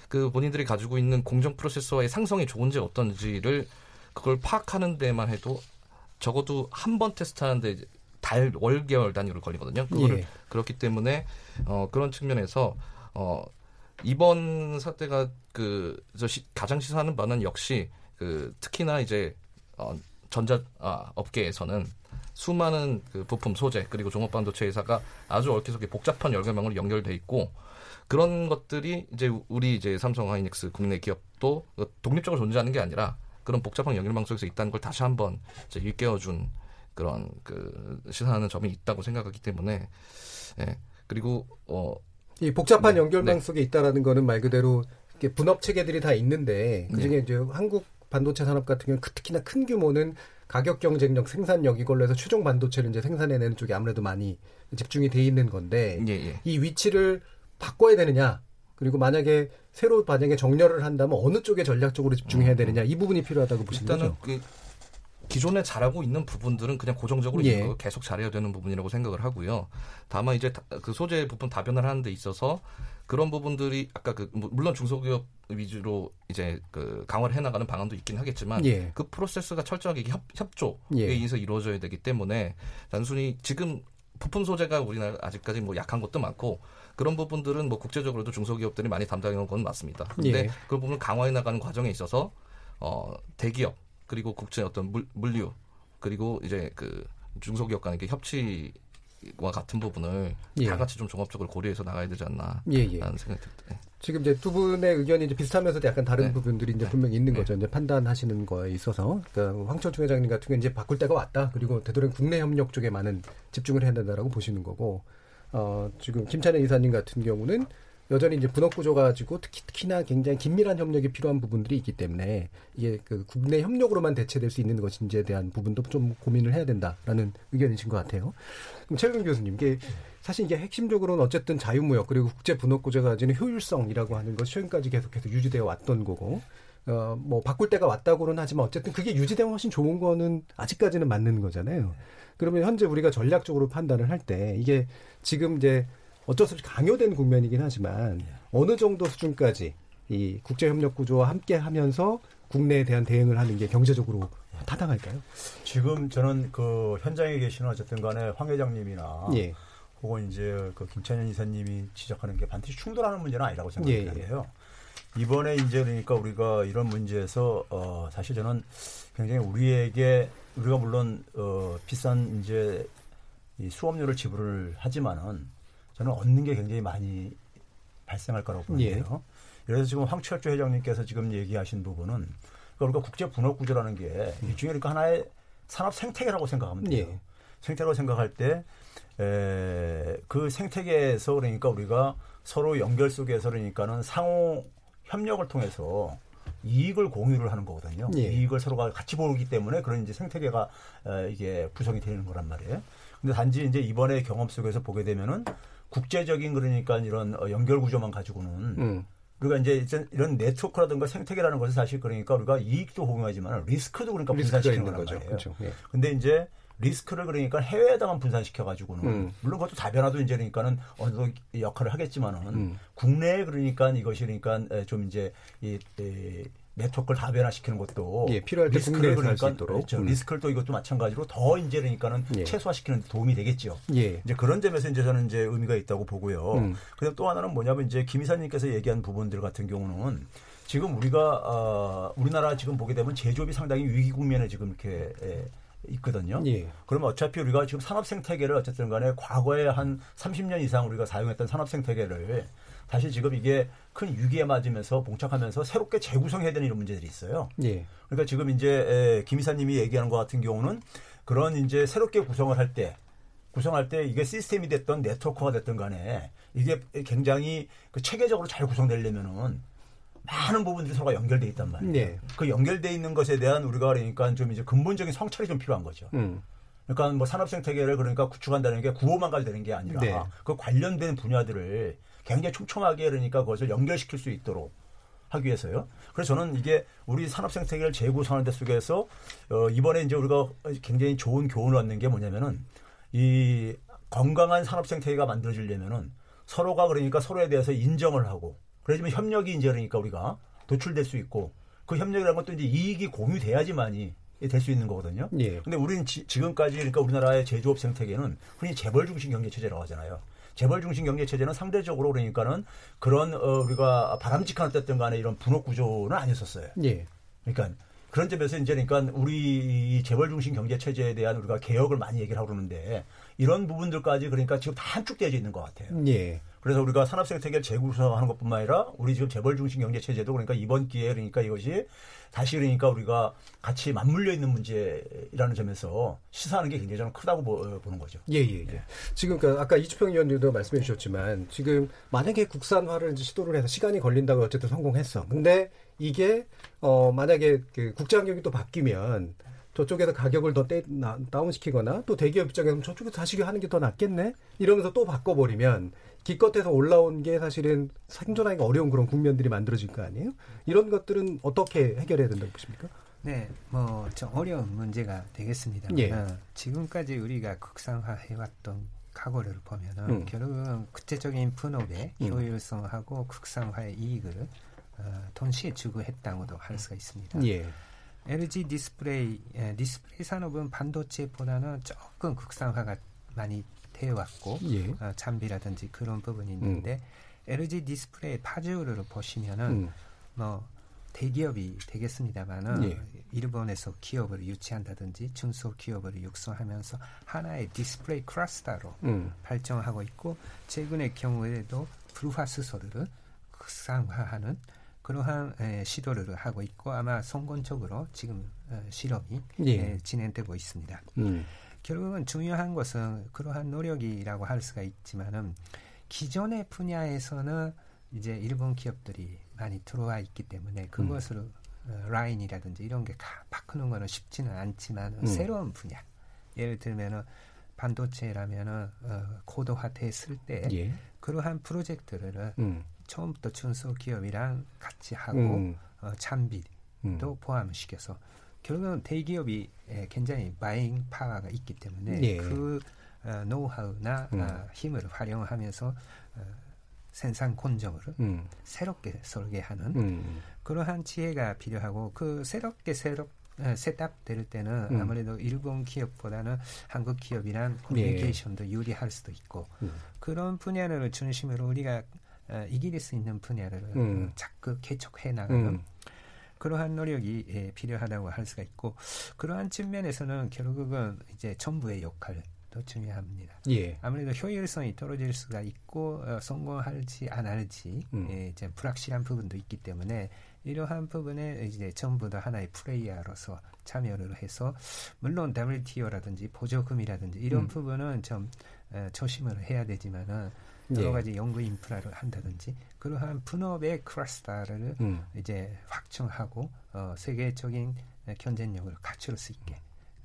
그 본인들이 가지고 있는 공정 프로세서의 상성이 좋은지 어떤지를 그걸 파악하는 데만 해도 적어도 한 번 테스트하는데 달 월 개월 단위로 걸리거든요. 그거를 예. 그렇기 때문에 어 그런 측면에서 어 이번 사태가 그저 가장 시사하는 바는 역시 그 특히나 이제 어 전자 아, 업계에서는 수많은 그 부품 소재 그리고 종합반도체 회사가 아주 얽혀서 복잡한 열개망으로 연결돼 있고 그런 것들이 이제 우리 이제 삼성 하이닉스 국내 기업도 독립적으로 존재하는 게 아니라 그런 복잡한 연결망 속에서 있다는 걸 다시 한번 이제 일깨워준 그런 그 시사하는 점이 있다고 생각하기 때문에 예. 그리고 어 이 복잡한 네, 연결망 네. 속에 있다라는 거는 말 그대로 분업 체계들이 다 있는데 그중에 네. 이제 한국 반도체 산업 같은 경우는 특히나 큰 규모는 가격 경쟁력, 생산력 이걸로 해서 최종 반도체를 이제 생산해내는 쪽이 아무래도 많이 집중이 돼 있는 건데 예, 예. 이 위치를 바꿔야 되느냐 그리고 만약에 새로 만약에 정렬을 한다면 어느 쪽에 전략적으로 집중해야 되느냐 이 부분이 필요하다고 보시는 일단은 거죠? 그 기존에 잘하고 있는 부분들은 그냥 고정적으로 예. 계속 잘해야 되는 부분이라고 생각을 하고요. 다만 이제 그 소재 부분 다변을 하는 데 있어서 그런 부분들이 아까 그 물론 중소기업 위주로 이제 그 강화를 해나가는 방안도 있긴 하겠지만 예. 그 프로세스가 철저하게 협, 협조에 예. 의해서 이루어져야 되기 때문에 단순히 지금 부품 소재가 우리나라 아직까지 뭐 약한 것도 많고 그런 부분들은 뭐 국제적으로도 중소기업들이 많이 담당해 놓은 건 맞습니다. 근데 예. 그 부분을 강화해 나가는 과정에 있어서 어 대기업 그리고 국제 어떤 물, 물류 그리고 이제 그 중소기업 간의 이렇게 협치 와 같은 부분을 예. 다 같이 좀 종합적으로 고려해서 나가야 되지 않나 예, 예. 라는 생각이 듭니다. 예. 지금 이제 두 분의 의견이 이제 비슷하면서도 약간 다른 네. 부분들이 이제 분명히 있는 거죠. 이제 판단하시는 거에 있어서. 그러니까 황철중 회장님 같은 경우는 이제 바꿀 때가 왔다. 그리고 되도록 국내 협력 쪽에 많은 집중을 해야 된다라고 보시는 거고, 어, 지금 김찬현 이사님 같은 경우는 여전히 이제 분업 구조 가지고 특히 특히나 굉장히 긴밀한 협력이 필요한 부분들이 있기 때문에 이게 그 국내 협력으로만 대체될 수 있는 것인지에 대한 부분도 좀 고민을 해야 된다라는 의견이신 것 같아요. 그럼 최근 교수님, 이게 사실 이게 핵심적으로는 어쨌든 자유무역 그리고 국제 분업 구조가 가지는 효율성이라고 하는 것이 최근까지 계속해서 유지되어 왔던 거고 어 뭐 바꿀 때가 왔다고는 하지만 어쨌든 그게 유지되면 훨씬 좋은 거는 아직까지는 맞는 거잖아요. 그러면 현재 우리가 전략적으로 판단을 할 때 이게 지금 이제 어쩔 수 없이 강요된 국면이긴 하지만 어느 정도 수준까지 이 국제 협력 구조와 함께 하면서 국내에 대한 대응을 하는 게 경제적으로 타당할까요? 지금 저는 그 현장에 계시는 어쨌든 간에 황 회장님이나 예. 혹은 이제 그 김찬현 이사님이 지적하는 게 반드시 충돌하는 문제는 아니라고 예, 생각하는데요. 이번에 이제 그러니까 우리가 이런 문제에서 어 사실 저는 굉장히 우리에게 우리가 물론 어 비싼 이제 이 수업료를 지불을 하지만은 저는 얻는 게 굉장히 많이 발생할 거라고 보는데요. 예. 그래서 지금 황철조 회장님께서 지금 얘기하신 부분은 그러니까 우리가 국제 분업 구조라는 게 일종의 그러니까 하나의 산업 생태계라고 생각하면 돼요. 예. 생태라고 생각할 때, 에, 그 생태계에서 그러니까 우리가 서로 연결 속에서 그러니까는 상호 협력을 통해서 이익을 공유를 하는 거거든요. 예. 이익을 서로가 같이 보기 때문에 그런 이제 생태계가 에, 이게 구성이 되는 거란 말이에요. 근데 단지 이제 이번에 경험 속에서 보게 되면은 국제적인 그러니까 이런 어, 연결 구조만 가지고는 음. 우리가 이제 이런 네트워크라든가 생태계라는 것은 사실 그러니까 우리가 이익도 공유하지만 리스크도 그러니까 분산시키는 거란 거죠. 말이에요. 그렇죠. 예. 근데 이제 리스크를 그러니까 해외에다만 분산시켜 가지고는 음. 물론 그것도 다변화도 이제 그러니까는 어느 정도 역할을 하겠지만은 음. 국내에 그러니까 이것이 그러니까 에, 좀 이제 이, 이 네트워크를 다변화시키는 것도 예, 필요할 때 리스크를 그러니까 있도록. 그렇죠. 음. 리스크를 또 이것도 마찬가지로 더 이제 그러니까는 예. 최소화시키는 데 도움이 되겠죠. 예. 이제 그런 점에서 이제 저는 이제 의미가 있다고 보고요. 음. 그리고 또 하나는 뭐냐면 이제 김 이사님께서 얘기한 부분들 같은 경우는 지금 우리가 어, 우리나라 지금 보게 되면 제조업이 상당히 위기 국면에 지금 이렇게 에, 있거든요. 예. 그러면 어차피 우리가 지금 산업 생태계를 어쨌든 간에 과거에 한 30년 이상 우리가 사용했던 산업 생태계를 사실 지금 이게 큰 위기에 맞으면서 봉착하면서 새롭게 재구성해야 되는 이런 문제들이 있어요. 예. 그러니까 지금 이제 에, 김 이사님이 얘기하는 것 같은 경우는 그런 이제 새롭게 구성을 할 때 구성할 때 이게 시스템이 됐던 네트워크가 됐던 간에 이게 굉장히 그 체계적으로 잘 구성되려면은 많은 부분들이 서로가 연결돼 있단 말이에요. 네. 그 연결돼 있는 것에 대한 우리가 그러니까 좀 이제 근본적인 성찰이 좀 필요한 거죠. 음. 그러니까 뭐 산업 생태계를 그러니까 구축한다는 게 구호만 가지고 되는 게 아니라 네. 그 관련된 분야들을 굉장히 촘촘하게 그러니까 그것을 연결시킬 수 있도록 하기 위해서요. 그래서 저는 이게 우리 산업 생태계를 재구성하는 데 속에서 어 이번에 이제 우리가 굉장히 좋은 교훈을 얻는 게 뭐냐면은 이 건강한 산업 생태계가 만들어지려면은 서로가 그러니까 서로에 대해서 인정을 하고 그러지만 협력이 이제 그러니까 우리가 도출될 수 있고 그 협력이라는 것도 이제 이익이 공유돼야지만이 될 수 있는 거거든요. 예. 근데 우리는 지, 금까지 그러니까 우리나라의 제조업 생태계는 흔히 재벌 중심 경제 체제라고 하잖아요. 재벌 중심 경제 체제는 상대적으로 그러니까는 그런 어, 우리가 바람직한 어쨌든 간에 이런 분업 구조는 아니었었어요. 예. 그러니까 그런 점에서 이제 그러니까 우리 이 재벌 중심 경제 체제에 대한 우리가 개혁을 많이 얘기를 하고 그러는데 이런 부분들까지 그러니까 지금 다 함축되어져 있는 것 같아요. 예. 그래서 우리가 산업 생태계를 재구성하는 것뿐만 아니라 우리 지금 재벌 중심 경제 체제도 그러니까 이번 기회에 그러니까 이것이 다시 그러니까 우리가 같이 맞물려 있는 문제라는 점에서 시사하는 게 굉장히 저는 크다고 보, 는 거죠. 예, 예, 예. 지금 그 아까 이주평 의원님도 말씀해 주셨지만 지금 만약에 국산화를 이제 시도를 해서 시간이 걸린다고 어쨌든 성공했어. 근데 이게 어 만약에 그 환경이 또 바뀌면 저쪽에서 가격을 더 떼, 나, 다운시키거나 또 대기업 입장에서는 저쪽에서 다시 하는 게 더 낫겠네? 이러면서 또 바꿔버리면 기껏해서 올라온 게 사실은 생존하기가 어려운 그런 국면들이 만들어질 거 아니에요? 이런 것들은 어떻게 해결해야 된다고 보십니까? 네, 뭐 좀 어려운 문제가 되겠습니다. 예. 어, 지금까지 우리가 국산화해왔던 과거를 보면은 음. 결국은 구체적인 분업의 음. 효율성하고 국산화의 이익을 어, 동시에 추구했다고도 할 수가 있습니다. 예. LG 디스플레이 예, 디스플레이 산업은 반도체보다는 조금 국산화가 많이 되어 왔고 예. 어, 장비라든지 그런 부분이 있는데 음. LG 디스플레이 파주를 보시면은 음. 뭐 대기업이 되겠습니다만은 예. 일본에서 기업을 유치한다든지 중소 기업을 육성하면서 하나의 디스플레이 클러스터로 음. 발전하고 있고 최근의 경우에도 불화수소를 국산화하는 그러한 에, 시도를 하고 있고 아마 성공적으로 지금 어, 실험이 예. 에, 진행되고 있습니다. 음. 결국은 중요한 것은 그러한 노력이라고 할 수가 있지만은 기존의 분야에서는 이제 일본 기업들이 많이 들어와 있기 때문에 그것을 음. 어, 라인이라든지 이런 게 바꾸는 거는 쉽지는 않지만 음. 새로운 분야 예를 들면은 반도체라면은 어, 고도화됐을 때 예. 그러한 프로젝트를 음. 처음부터 중소기업이랑 같이 하고 음. 어, 참비도 음. 포함시켜서 결국은 대기업이 예, 굉장히 마잉 파워가 있기 때문에 예. 그 어, 노하우나 음. 어, 힘을 활용하면서 어, 생산 공정을 음. 새롭게 설계하는 음. 그러한 지혜가 필요하고 그 새롭게 새롭 어, 셋업될 때는 음. 아무래도 일본 기업보다는 한국 기업이란 커뮤니케이션도 예. 유리할 수도 있고 음. 그런 분야를 중심으로 우리가 어, 이길 수 있는 분야를 음. 자꾸 개척해 나가는 음. 그러한 노력이 예, 필요하다고 할 수가 있고 그러한 측면에서는 결국은 이제 정부의 역할 도 중요합니다. 예. 아무래도 효율성이 떨어질 수가 있고 어, 성공할지 안 할지 음. 예, 이제 불확실한 부분도 있기 때문에 이러한 부분에 이제 정부도 하나의 플레이어로서 참여를 해서 물론 WTO라든지 보조금이라든지 이런 음. 부분은 좀 어, 조심을 해야 되지만은 여러 예. 가지 연구 인프라를 한다든지 그러한 분업의 클러스터를 음. 이제 확충하고 어, 세계적인 경쟁력을 갖출 수 있게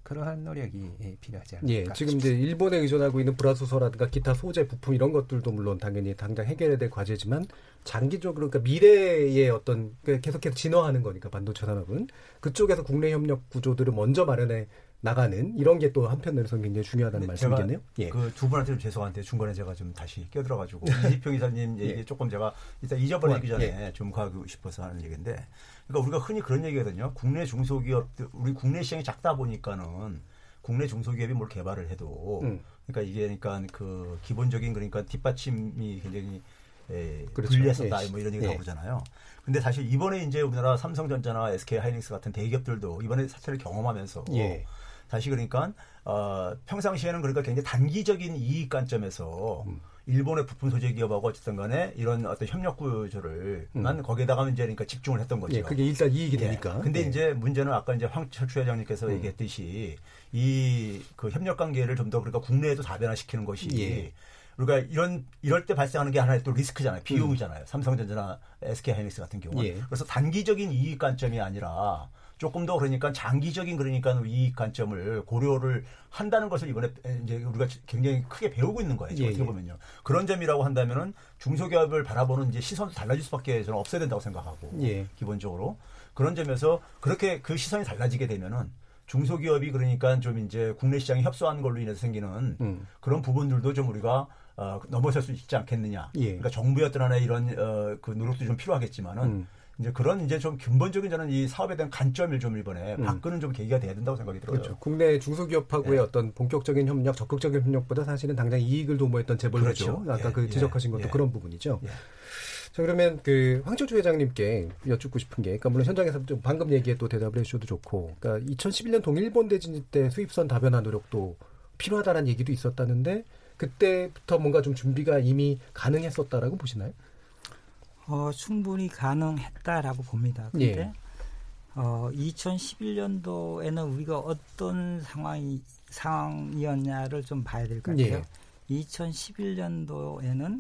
그러한 노력이 예, 필요하지 않을까. 예, 지금 싶습니다. 이제 일본에 의존하고 있는 불화수소라든가 기타 소재 부품 이런 것들도 물론 당연히 당장 해결해야 될 과제지만 장기적으로 그러니까 미래의 어떤 그 계속해서 진화하는 거니까 반도체 산업은 그쪽에서 국내 협력 구조들을 먼저 마련해 나가는 이런 게 또 한편으로서 굉장히 중요하다는 말씀이겠네요. 예. 그 두 분한테 좀 죄송한데 중간에 제가 좀 다시 끼어들어가지고 이지평 이사님 얘기 예. 조금 제가 일단 잊어버리기 전에 예. 좀 가고 싶어서 하는 얘기인데, 그러니까 우리가 흔히 그런 얘기거든요. 국내 중소기업 우리 국내 시장이 작다 보니까는 국내 중소기업이 뭘 개발을 해도 음. 그러니까 이게 그러니까 그 기본적인 그러니까 뒷받침이 굉장히 에, 그렇죠. 불리했었다 예. 뭐 이런 얘기 예. 나오잖아요. 근데 사실 이번에 이제 우리나라 삼성전자나 SK 하이닉스 같은 대기업들도 이번에 사태를 경험하면서 예. 다시 그러니까 어, 평상시에는 그러니까 굉장히 단기적인 이익 관점에서 음. 일본의 부품 소재 기업하고 어쨌든 간에 이런 어떤 협력 구조를 음. 난 거기에다가 이제 그러니까 집중을 했던 거죠. 예, 그게 일단 이익이 예. 되니까. 근데 예. 이제 문제는 아까 이제 황철수 회장님께서 음. 얘기했듯이 이 그 협력 관계를 좀 더 그러니까 국내에도 다변화시키는 것이 예. 우리가 이런 이럴 때 발생하는 게 하나의 또 리스크잖아요. 비용이잖아요. 음. 삼성전자나 SK 하이닉스 같은 경우는. 예. 그래서 단기적인 이익 관점이 아니라 조금 더 그러니까 장기적인 그러니까 이익 관점을 고려를 한다는 것을 이번에 이제 우리가 굉장히 크게 배우고 있는 거예요. 예, 어떻게 예. 보면요. 그런 점이라고 한다면은 중소기업을 바라보는 이제 시선도 달라질 수밖에 저는 없어야 된다고 생각하고 예. 기본적으로 그런 점에서 그렇게 그 시선이 달라지게 되면은 중소기업이 그러니까 좀 이제 국내 시장에 협소한 걸로 인해서 생기는 음. 그런 부분들도 좀 우리가 어, 넘어설 수 있지 않겠느냐. 예. 그러니까 정부의 어떤 하나의 이런 어, 그 노력도 좀 필요하겠지만은 음. 이제 그런 이제 좀 근본적인 저는 이 사업에 대한 관점을 좀 이번에 음. 바꾸는 좀 계기가 돼야 된다고 생각이 들어요. 그렇죠. 국내 중소기업하고의 네. 어떤 본격적인 협력, 적극적인 협력보다 사실은 당장 이익을 도모했던 재벌이죠. 그렇죠. 아까 예. 그 지적하신 것도 예. 그런 부분이죠. 예. 자 그러면 그 황철주 회장님께 여쭙고 싶은 게, 그러니까 물론 현장에서 좀 방금 얘기에 또 대답을 해주셔도 좋고, 그러니까 2011년 동일본 대진 때 수입선 다변화 노력도 필요하다는 얘기도 있었다는데 그때부터 뭔가 좀 준비가 이미 가능했었다라고 보시나요? 어, 충분히 가능했다라고 봅니다. 근데 예. 어, 2011년도에는 우리가 어떤 상황이 상황이었냐를 좀 봐야 될 것 같아요. 예. 2011년도에는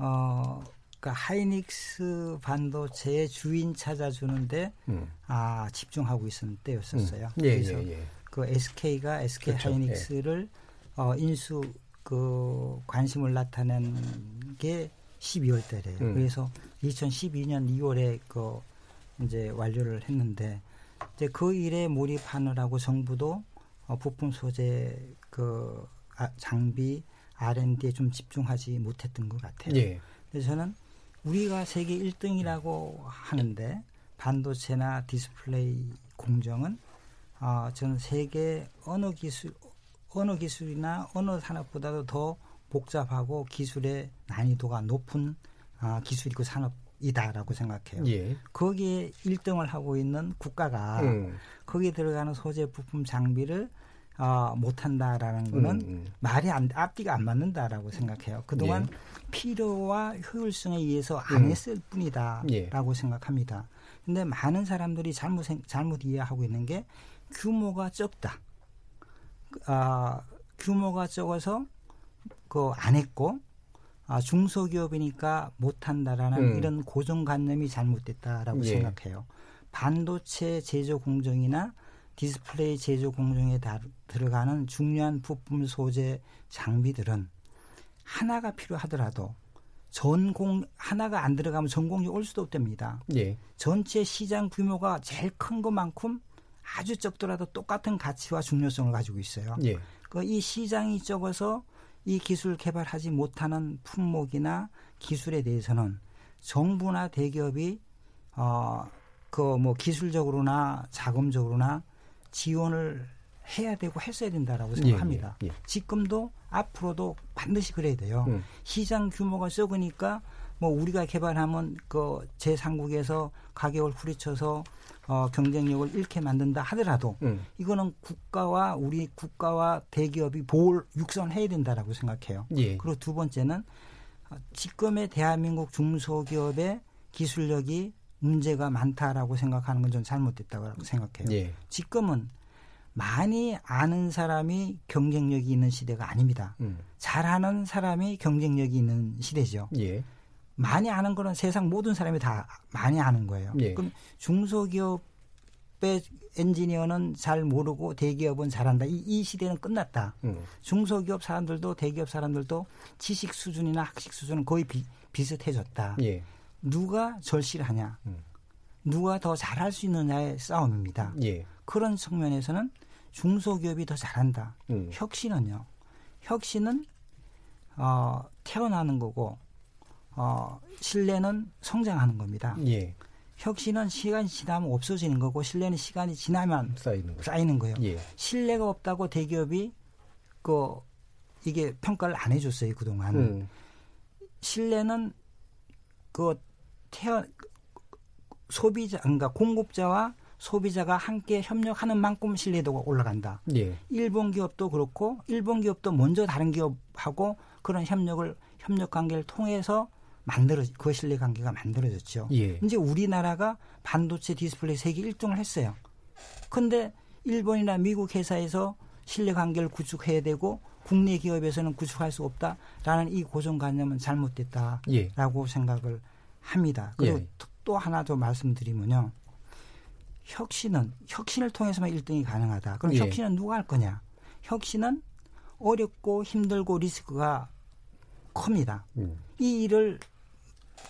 어, 그러니까 하이닉스 반도체의 주인 찾아주는데 음. 아 집중하고 있었는 때였었어요. 음. 예, 그래서 예, 예. 그 SK가 SK 그렇죠. 하이닉스를 예. 어, 인수 그 관심을 나타낸 게 12월 달에요. 음. 그래서 2012년 2월에 그 이제 완료를 했는데 이제 그 일에 몰입하느라고 정부도 어, 부품 소재 그 아, 장비 R&D에 좀 집중하지 못했던 것 같아요. 예. 그래서 저는 우리가 세계 1등이라고 하는데 반도체나 디스플레이 공정은 어, 저는 세계 어느 기술 어느 기술이나 어느 산업보다도 더 복잡하고 기술의 난이도가 높은 어, 기술이고 산업이다라고 생각해요. 예. 거기에 1등을 하고 있는 국가가 음. 거기에 들어가는 소재 부품 장비를 어, 못한다라는 거는 음, 음. 말이 안, 앞뒤가 안 맞는다라고 생각해요. 그동안 예. 필요와 효율성에 의해서 안 음. 했을 뿐이다라고 예. 생각합니다. 근데 많은 사람들이 잘못 잘못 이해하고 있는 게 규모가 적다. 아, 규모가 적어서 그 안 했고 아, 중소기업이니까 못한다라는 음. 이런 고정관념이 잘못됐다라고 예. 생각해요. 반도체 제조 공정이나 디스플레이 제조 공정에 다, 들어가는 중요한 부품 소재 장비들은 하나가 필요하더라도 전공 하나가 안 들어가면 전공이 올 수도 없답니다. 예. 전체 시장 규모가 제일 큰 것만큼 아주 적더라도 똑같은 가치와 중요성을 가지고 있어요. 예. 그이 시장이 적어서 이 기술 개발하지 못하는 품목이나 기술에 대해서는 정부나 대기업이 어 그 뭐 기술적으로나 자금적으로나 지원을 해야 되고 했어야 된다라고 생각합니다. 예, 예, 예. 지금도 앞으로도 반드시 그래야 돼요. 음. 시장 규모가 적으니까 뭐 우리가 개발하면 그 제3국에서 가격을 후리쳐서 어, 경쟁력을 잃게 만든다 하더라도 음. 이거는 국가와 우리 국가와 대기업이 보호 육성해야 된다라고 생각해요. 예. 그리고 두 번째는 지금의 대한민국 중소기업의 기술력이 문제가 많다라고 생각하는 건좀 잘못됐다고 생각해요. 예. 지금은 많이 아는 사람이 경쟁력이 있는 시대가 아닙니다. 음. 잘하는 사람이 경쟁력이 있는 시대죠. 예. 많이 아는 거는 세상 모든 사람이 다 많이 아는 거예요. 예. 그럼 중소기업의 엔지니어는 잘 모르고 대기업은 잘한다. 이, 이 시대는 끝났다. 음. 중소기업 사람들도 대기업 사람들도 지식 수준이나 학식 수준은 거의 비, 비슷해졌다. 예. 누가 절실하냐, 음. 누가 더 잘할 수 있느냐의 싸움입니다. 예. 그런 측면에서는 중소기업이 더 잘한다. 음. 혁신은요. 혁신은 어, 태어나는 거고 어, 신뢰는 성장하는 겁니다. 예. 혁신은 시간이 지나면 없어지는 거고 신뢰는 시간이 지나면 쌓이는, 쌓이는 거예요. 예. 신뢰가 없다고 대기업이 그 이게 평가를 안 해줬어요 그동안. 음. 신뢰는 그 태어 소비자 그러니까 공급자와 소비자가 함께 협력하는 만큼 신뢰도가 올라간다. 예. 일본 기업도 그렇고 일본 기업도 먼저 다른 기업하고 그런 협력을 협력 관계를 통해서 만들어 그 신뢰 관계가 만들어졌죠. 예. 이제 우리나라가 반도체 디스플레이 세계 1등을 했어요. 근데 일본이나 미국 회사에서 신뢰 관계를 구축해야 되고 국내 기업에서는 구축할 수 없다라는 이 고정관념은 잘못됐다라고 예. 생각을 합니다. 그리고 예. 또 하나 더 말씀드리면요. 혁신은 혁신을 통해서만 1등이 가능하다. 그럼 예. 혁신은 누가 할 거냐? 혁신은 어렵고 힘들고 리스크가 큽니다. 음. 이 일을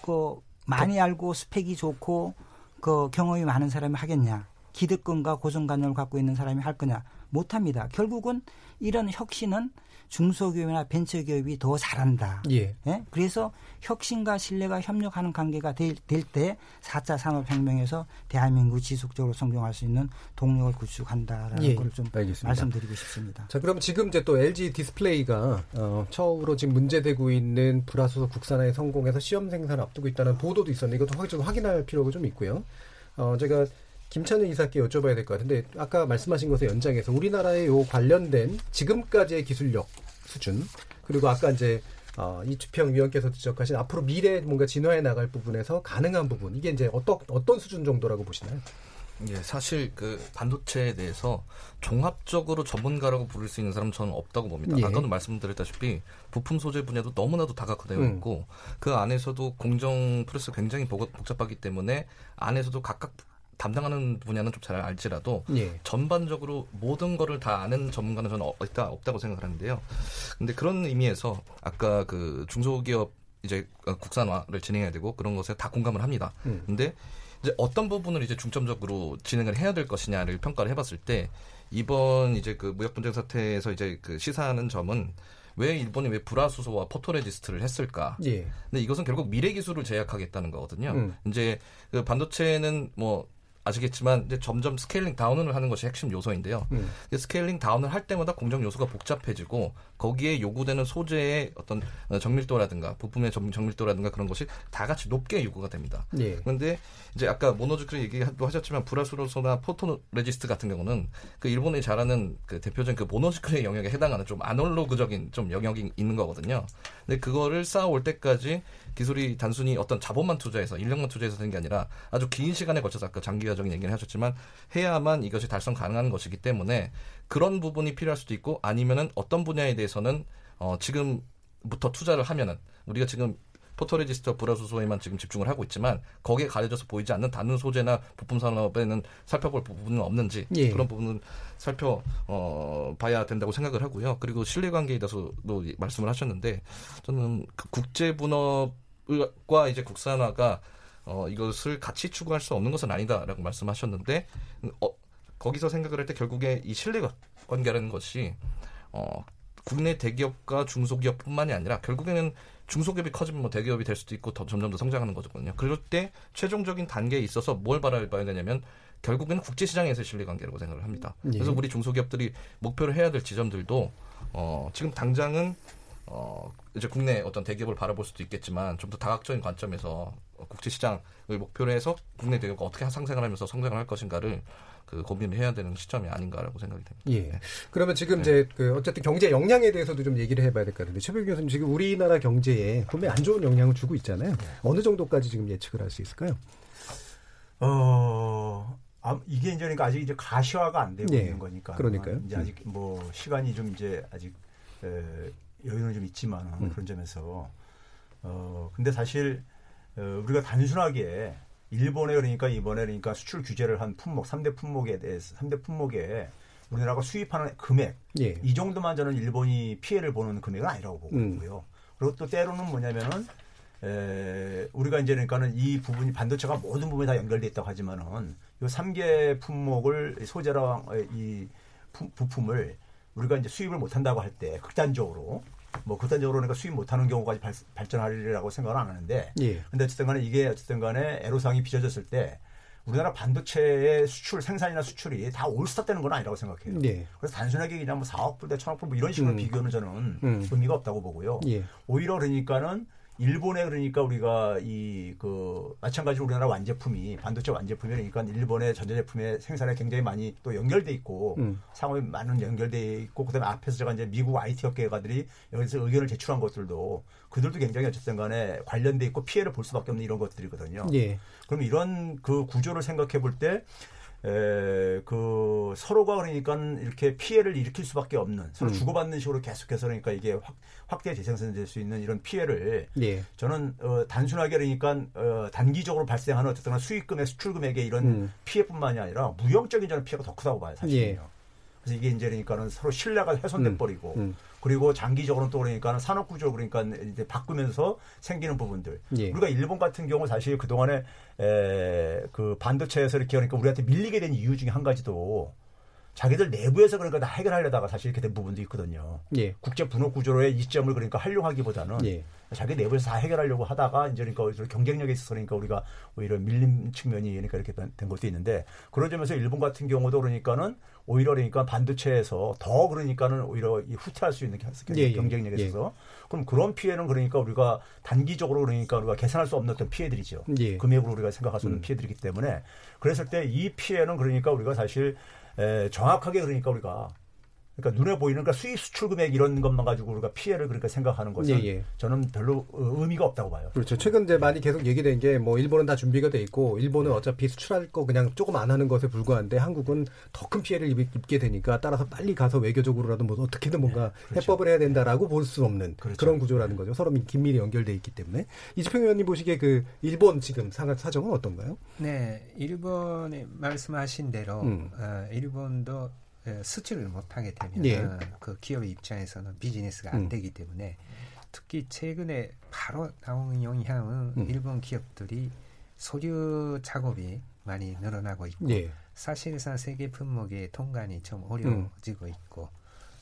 그 많이 알고 스펙이 좋고 그 경험이 많은 사람이 하겠냐? 기득권과 고정관념을 갖고 있는 사람이 할 거냐? 못합니다. 결국은 이런 혁신은 중소기업이나 벤처기업이 더 잘한다. 예. 예? 그래서 혁신과 신뢰가 협력하는 관계가 될때 4차 산업혁명에서 대한민국 지속적으로 성공할 수 있는 동력을 구축한다라는 예. 걸 좀 말씀드리고 싶습니다. 자, 그럼 지금 이제 또 LG 디스플레이가 어, 처음으로 지금 문제되고 있는 불화수소 국산화에 성공해서 시험 생산을 앞두고 있다는 보도도 있었는데 이것도 좀 확인할 필요가 좀 있고요. 어, 제가 김찬현 이사께 여쭤봐야 될 것 같은데 아까 말씀하신 것의 연장에서 우리나라의 요 관련된 지금까지의 기술력 수준 그리고 아까 이제 어, 이지평 위원께서 지적하신 앞으로 미래 뭔가 진화해 나갈 부분에서 가능한 부분 이게 이제 어떤 어떤 수준 정도라고 보시나요? 예, 사실 그 반도체에 대해서 종합적으로 전문가라고 부를 수 있는 사람은 저는 없다고 봅니다. 예. 아까도 말씀드렸다시피 부품 소재 분야도 너무나도 다각화되어 음. 있고 그 안에서도 공정 프로세스 굉장히 복잡하기 때문에 안에서도 각각 담당하는 분야는 좀 잘 알지라도 예. 전반적으로 모든 거를 다 아는 전문가는 저는 없다 없다고 생각을 하는데요. 근데 그런 의미에서 아까 그 중소기업 이제 국산화를 진행해야 되고 그런 것에 다 공감을 합니다. 음. 근데 이제 어떤 부분을 이제 중점적으로 진행을 해야 될 것이냐를 평가를 해봤을 때 이번 이제 그 무역 분쟁 사태에서 이제 그 시사하는 점은 왜 일본이 왜 불화수소와 포토레지스트를 했을까? 예. 근데 이것은 결국 미래 기술을 제약하겠다는 거거든요. 음. 이제 그 반도체는 뭐 아시겠지만 이제 점점 scaling down을 하는 것이 핵심 요소인데요. 음. scaling down을 할 때마다 공정 요소가 복잡해지고 거기에 요구되는 소재의 어떤 정밀도라든가 부품의 정밀도라든가 그런 것이 다 같이 높게 요구가 됩니다. 예. 그런데 이제 아까 ものづくり 얘기도 하셨지만 불화수소나 포토레지스트 같은 경우는 그 일본이 잘하는 그 대표적인 그 ものづくり 영역에 해당하는 좀 아날로그적인 좀 영역이 있는 거거든요. 근데 그거를 쌓아올 때까지 기술이 단순히 어떤 자본만 투자해서 인력만 투자해서 되는 게 아니라 아주 긴 시간에 걸쳐서 아까 장기화적인 얘기를 하셨지만 해야만 이것이 달성 가능한 것이기 때문에 그런 부분이 필요할 수도 있고 아니면은 어떤 분야에 대해서는 어 지금부터 투자를 하면은 우리가 지금 포토레지스터 브라수소에만 지금 집중을 하고 있지만 거기에 가려져서 보이지 않는 다른 소재나 부품 산업에는 살펴볼 부분은 없는지 예. 그런 부분은 살펴 어, 봐야 된다고 생각을 하고요. 그리고 신뢰관계에 대해서도 말씀을 하셨는데 저는 그 국제 분업과 이제 국산화가 어, 이것을 같이 추구할 수 없는 것은 아니다라고 말씀하셨는데 어, 거기서 생각을 할 때 결국에 이 신뢰 관계라는 것이 어, 국내 대기업과 중소기업뿐만이 아니라 결국에는 중소기업이 커지면 뭐 대기업이 될 수도 있고 더 점점 더 성장하는 거거든요. 그럴 때 최종적인 단계에 있어서 뭘 바라봐야 되냐면 결국에는 국제시장에서의 신뢰관계라고 생각을 합니다. 예. 그래서 우리 중소기업들이 목표를 해야 될 지점들도 어, 지금 당장은 어, 이제 국내 어떤 대기업을 바라볼 수도 있겠지만 좀 더 다각적인 관점에서 국제시장을 목표로 해서 국내 대기업과 어떻게 상생을 하면서 성장을 할 것인가를 그 고민을 해야 되는 시점이 아닌가라고 생각이 됩니다. 예. 네. 그러면 지금 네. 이제 그 어쨌든 경제 역량에 대해서도 좀 얘기를 해봐야 될 것 같은데 최백 교수님 지금 우리나라 경제에 분명히 안 좋은 영향을 주고 있잖아요. 네. 어느 정도까지 지금 예측을 할 수 있을까요? 어. 아, 이게 이제 그러니까 아직 이제 가시화가 안 되고 네. 있는 거니까. 그러니까요. 이제 아직 뭐 시간이 좀 이제 아직 에, 여유는 좀 있지만 음. 그런 점에서 어 근데 사실 어, 우리가 단순하게 일본에 그러니까 이번에 그러니까 수출 규제를 한 품목 3대 품목에 대해서 3대 품목에 우리나라가 수입하는 금액 예. 이 정도만 저는 일본이 피해를 보는 금액은 아니라고 보고 음. 있고요. 음. 그리고 또 때로는 뭐냐면은 에, 우리가 이제 그러니까는 이 부분이 반도체가 모든 부분이 다 연결돼 있다고 하지만은 요 3개 품목을 소재랑 이 부품을 우리가 이제 수입을 못 한다고 할 때 극단적으로 뭐 극단적으로 그러니까 수입 못하는 경우까지 발, 발전하리라고 생각을 안 하는데 예. 근데 어쨌든 간에 이게 어쨌든 간에 애로사항이 빚어졌을 때 우리나라 반도체의 수출 생산이나 수출이 다 올스타 되는 건 아니라고 생각해요. 예. 그래서 단순하게 그냥 뭐 4억 불대 1천억 불뭐 이런 식으로 음. 비교는 저는 음. 의미가 없다고 보고요. 예. 오히려 그러니까는 일본에 그러니까 우리가 이 그 마찬가지로 우리나라 완제품이 반도체 완제품이 그러니까 일본의 전자제품의 생산에 굉장히 많이 또 연결돼 있고 음. 상업이 많은 연결돼 있고 그다음에 앞에서 제가 이제 미국 IT 업계가들이 여기서 의견을 제출한 것들도 그들도 굉장히 어쨌든 간에 관련돼 있고 피해를 볼 수밖에 없는 이런 것들이거든요. 예. 그럼 이런 그 구조를 생각해 볼 때 에, 그 서로가 그러니까 이렇게 피해를 일으킬 수밖에 없는 서로 음. 주고받는 식으로 계속해서 그러니까 이게 확, 확대 재생산될 수 있는 이런 피해를 예. 저는 어, 단순하게 그러니까 어, 단기적으로 발생하는 어쨌든 수익금의 수출금액의 이런 음. 피해뿐만이 아니라 무형적인 저는 피해가 더 크다고 봐요 사실은요. 예. 그래서 이게 이제 그러니까는 서로 신뢰가 훼손돼 음. 버리고 음. 그리고 장기적으로는 또 그러니까 산업 구조 그러니까 이제 바꾸면서 생기는 부분들. 예. 우리가 일본 같은 경우 사실 그 동안에 그 반도체에서 이렇게 그러니까 우리한테 밀리게 된 이유 중에 한 가지도 자기들 내부에서 그러니까 다 해결하려다가 사실 이렇게 된 부분도 있거든요. 예. 국제 분업 구조로의 이점을 그러니까 활용하기보다는 예. 자기 내부에서 다 해결하려고 하다가 이제 그러니까 경쟁력에 있어서 그러니까 우리가 오히려 밀림 측면이 그러니까 이렇게 된 것도 있는데 그런 점에서 일본 같은 경우도 그러니까는 오히려 그러니까 반도체에서 더 그러니까는 오히려 후퇴할 수 있는 예, 예, 경쟁력에 예. 있어서 예. 그럼 그런 피해는 그러니까 우리가 단기적으로 그러니까 우리가 계산할 수 없는 어떤 피해들이죠. 예. 금액으로 우리가 생각할 수 없는 음. 피해들이기 때문에 그랬을 때 이 피해는 그러니까 우리가 사실 에, 정확하게 그러니까 우리가 그러니까 눈에 보이는 그러니까 수입 수출 금액 이런 것만 가지고 우리가 피해를 그러니까 생각하는 것은 예, 예. 저는 별로 어, 의미가 없다고 봐요. 그렇죠. 최근 이제 많이 계속 얘기된 게 뭐 일본은 다 준비가 돼 있고 일본은 네. 어차피 수출할 거 그냥 조금 안 하는 것에 불과한데 한국은 더 큰 피해를 입게 되니까 따라서 빨리 가서 외교적으로라도 뭐 어떻게든 뭔가 네, 그렇죠. 해법을 해야 된다라고 볼 수 없는 그렇죠. 그런 구조라는 거죠. 서로 긴밀히 연결돼 있기 때문에 이지평 의원님 보시기에 그 일본 지금 상황 사정은 어떤가요? 네, 일본이 말씀하신 대로 음. 어, 일본도 예, 수출을 못하게 되면 예. 그 기업의 입장에서는 비즈니스가 안 음. 되기 때문에 특히 최근에 바로 나온 영향은 음. 일본 기업들이 소류 작업이 많이 늘어나고 있고 예. 사실상 세계 품목의 통관이 좀 어려워지고 음. 있고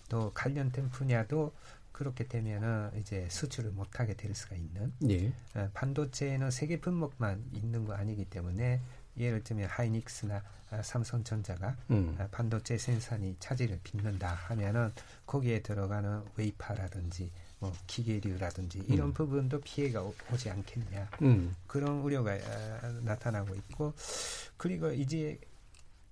또 관련된 분야도 그렇게 되면은 이제 수출을 못하게 될 수가 있는 예. 어, 반도체는 세계 품목만 있는 거 아니기 때문에 예를 들면 하이닉스나 아, 삼성전자가 음. 아, 반도체 생산이 차질을 빚는다 하면은 거기에 들어가는 웨이파라든지 뭐 기계류라든지 이런 음. 부분도 피해가 오지 않겠냐 음. 그런 우려가 아, 나타나고 있고 그리고 이제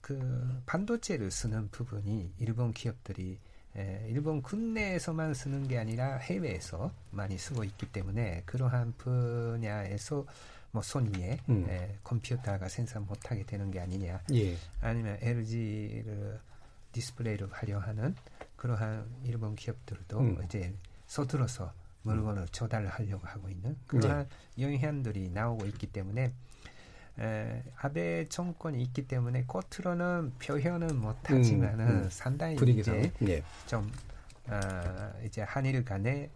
그 반도체를 쓰는 부분이 일본 기업들이 에, 일본 국내에서만 쓰는 게 아니라 해외에서 많이 쓰고 있기 때문에 그러한 분야에서 뭐 소니의 음. 에, 컴퓨터가 생산 못하게 되는 게 아니냐 예. 아니면 LG를 디스플레이를 활용하는 그러한 일본 기업들도 음. 이제 서툴러서 물건을 음. 조달하려고 하고 있는 그러한 네. 영향들이 나오고 있기 때문에 에, 아베 정권이 있기 때문에 겉으로는 표현은 못하지만은 음, 음. 상당히 이제 네. 좀 어, 이제 한일 간의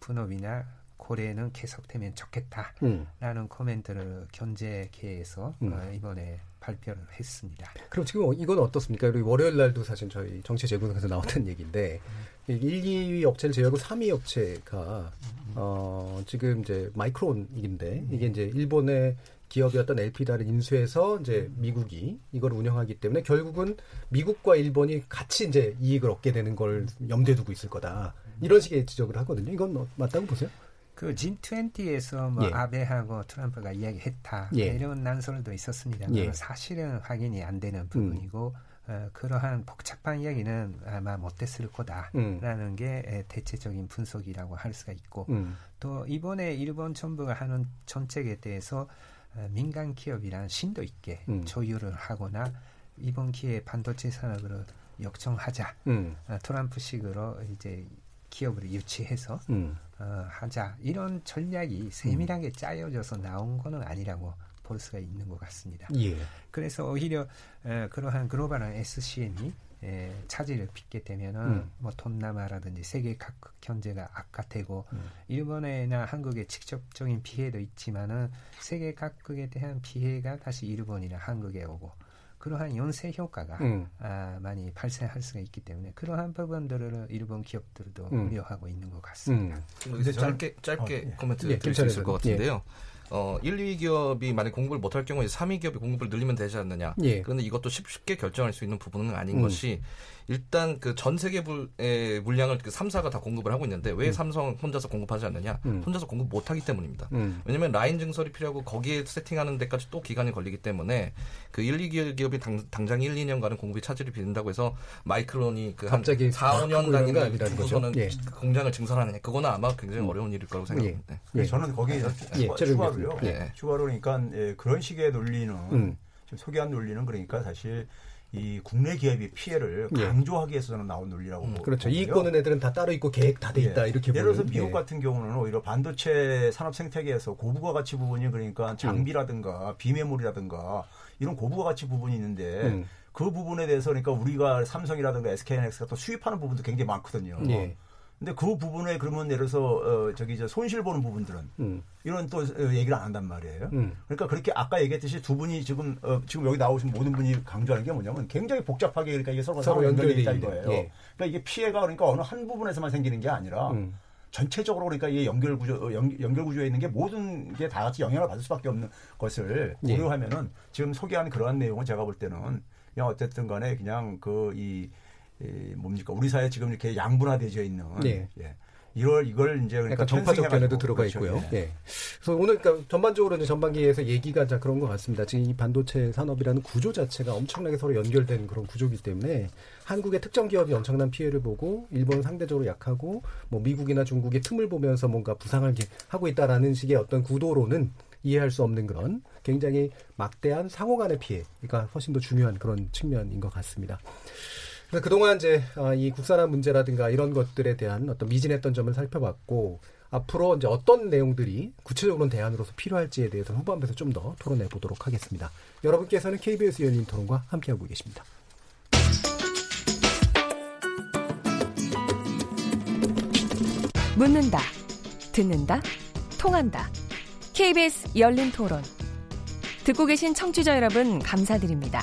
분업이나 고래는 계속되면 좋겠다라는 음. 코멘트를 경제계에서 음. 어, 이번에 발표를 했습니다. 그럼 지금 이건 어떻습니까? 그리고 월요일 날도 사실 저희 정치 재구성에서 나왔던 얘기인데 음. 1, 2위 업체를 제외하고 3위 업체가 음. 어, 지금 이제 마이크론인데 이게 이제 일본의 기업이었던 엘피다를 인수해서 이제 미국이 이걸 운영하기 때문에 결국은 미국과 일본이 같이 이제 이익을 얻게 되는 걸 염두에 두고 있을 거다. 이런 식의 지적을 하거든요. 이건 맞다고 보세요? 그 G20에서 뭐 예. 아베하고 트럼프가 이야기했다 예. 이런 난설도 있었습니다. 예. 사실은 확인이 안 되는 음. 부분이고 음. 어, 그러한 복잡한 이야기는 아마 못됐을 거다라는 음. 게 대체적인 분석이라고 할 수가 있고 음. 또 이번에 일본 정부가 하는 정책에 대해서 어, 민간 기업이란 신도 있게 음. 조율을 하거나 이번 기회에 반도체 산업으로 역정하자 음. 어, 트럼프식으로 이제 기업을 유치해서 음. 어, 하자 이런 전략이 세밀하게 짜여져서 나온 거는 아니라고 볼 수가 있는 것 같습니다. 예. 그래서 오히려 에, 그러한 글로벌한 SCM이 에, 차질을 빚게 되면은 음. 뭐 동남아라든지 세계 각국 경제가 악화되고 음. 일본이나 한국에 직접적인 피해도 있지만은 세계 각국에 대한 피해가 다시 일본이나 한국에 오고 그러한 연쇄 효과가 음. 아, 많이 발생할 수가 있기 때문에 그러한 부분들을 일본 기업들도 음. 우려하고 있는 것 같습니다. 음. 여기서 짧게 짧게 어, 예. 코멘트 예, 드릴 수 있을 것 같은데요. 예. 어, 1, 2위 기업이 만약 공급을 못할 경우에 3위 기업이 공급을 늘리면 되지 않느냐. 예. 그런데 이것도 쉽게 결정할 수 있는 부분은 아닌 음. 것이 일단 그 전 세계 의 물량을 그 3사가 다 공급을 하고 있는데 왜 음. 삼성 혼자서 공급하지 않느냐? 음. 혼자서 공급 못 하기 때문입니다. 음. 왜냐면 라인 증설이 필요하고 거기에 세팅하는 데까지 또 기간이 걸리기 때문에 그 1, 2 기업이 당, 당장 1, 2년간은 공급이 차질이 빚는다고 해서 마이크론이 그 갑자기 4, 5년 단위나 두고서는 예. 공장을 증설하느냐 그거는 아마 굉장히 음. 어려운 일일 거라고 생각합니다. 예. 예. 저는 거기에 예. 추가 로요. 예. 추가로 그러니까 예, 그런 식의 논리는 음. 지금 소개한 논리는 그러니까 사실 이 국내 기업이 피해를 예. 강조하기 위해서는 나온 논리라고 음, 그렇죠. 이익 보는 애들은 다 따로 있고 계획 다 돼 있다 예. 이렇게 예를 들어서 미국 예. 같은 경우는 오히려 반도체 산업 생태계에서 고부가 가치 부분이 그러니까 음. 장비라든가 음. 비메모리라든가 이런 고부가 가치 부분이 있는데 음. 그 부분에 대해서 그러니까 우리가 삼성이라든가 SK하이닉스가 또 수입하는 부분도 굉장히 많거든요. 예. 근데 그 부분에 그러면 예를 들어서 어, 저기 저 손실 보는 부분들은 음. 이런 또 어, 얘기를 안 한단 말이에요. 음. 그러니까 그렇게 아까 얘기했듯이 두 분이 지금 어, 지금 여기 나오신 모든 분이 강조하는 게 뭐냐면 굉장히 복잡하게 그러니까 이게 서로 서로 연결돼 있다 이거예요. 예. 그러니까 이게 피해가 그러니까 어느 한 부분에서만 생기는 게 아니라 음. 전체적으로 그러니까 이 연결 구조 어, 연, 연결 구조에 있는 게 모든 게 다 같이 영향을 받을 수밖에 없는 것을 예. 고려하면은 지금 소개한 그러한 내용은 제가 볼 때는 그냥 어쨌든 간에 그냥 그이 이 뭡니까 우리 사회 지금 이렇게 양분화되어 있는 네. 예. 이걸 이걸 이제 그러니까 정파적 견해도 들어가 그렇죠. 있고요. 예. 예. 그래서 오늘 그러니까 전반적으로 이제 전반기에서 얘기가 자 그런 것 같습니다. 지금 이 반도체 산업이라는 구조 자체가 엄청나게 서로 연결된 그런 구조이기 때문에 한국의 특정 기업이 엄청난 피해를 보고 일본은 상대적으로 약하고 뭐 미국이나 중국의 틈을 보면서 뭔가 부상을 하고 있다라는 식의 어떤 구도로는 이해할 수 없는 그런 굉장히 막대한 상호 간의 피해가 훨씬 더 중요한 그런 측면인 것 같습니다. 그동안 이제 아, 이 국산화 문제라든가 이런 것들에 대한 어떤 미진했던 점을 살펴봤고 앞으로 이제 어떤 내용들이 구체적으로는 대안으로서 필요할지에 대해서 후반부에서 좀 더 토론해 보도록 하겠습니다. 여러분께서는 KBS 열린 토론과 함께하고 계십니다. 묻는다, 듣는다, 통한다. KBS 열린 토론. 듣고 계신 청취자 여러분, 감사드립니다.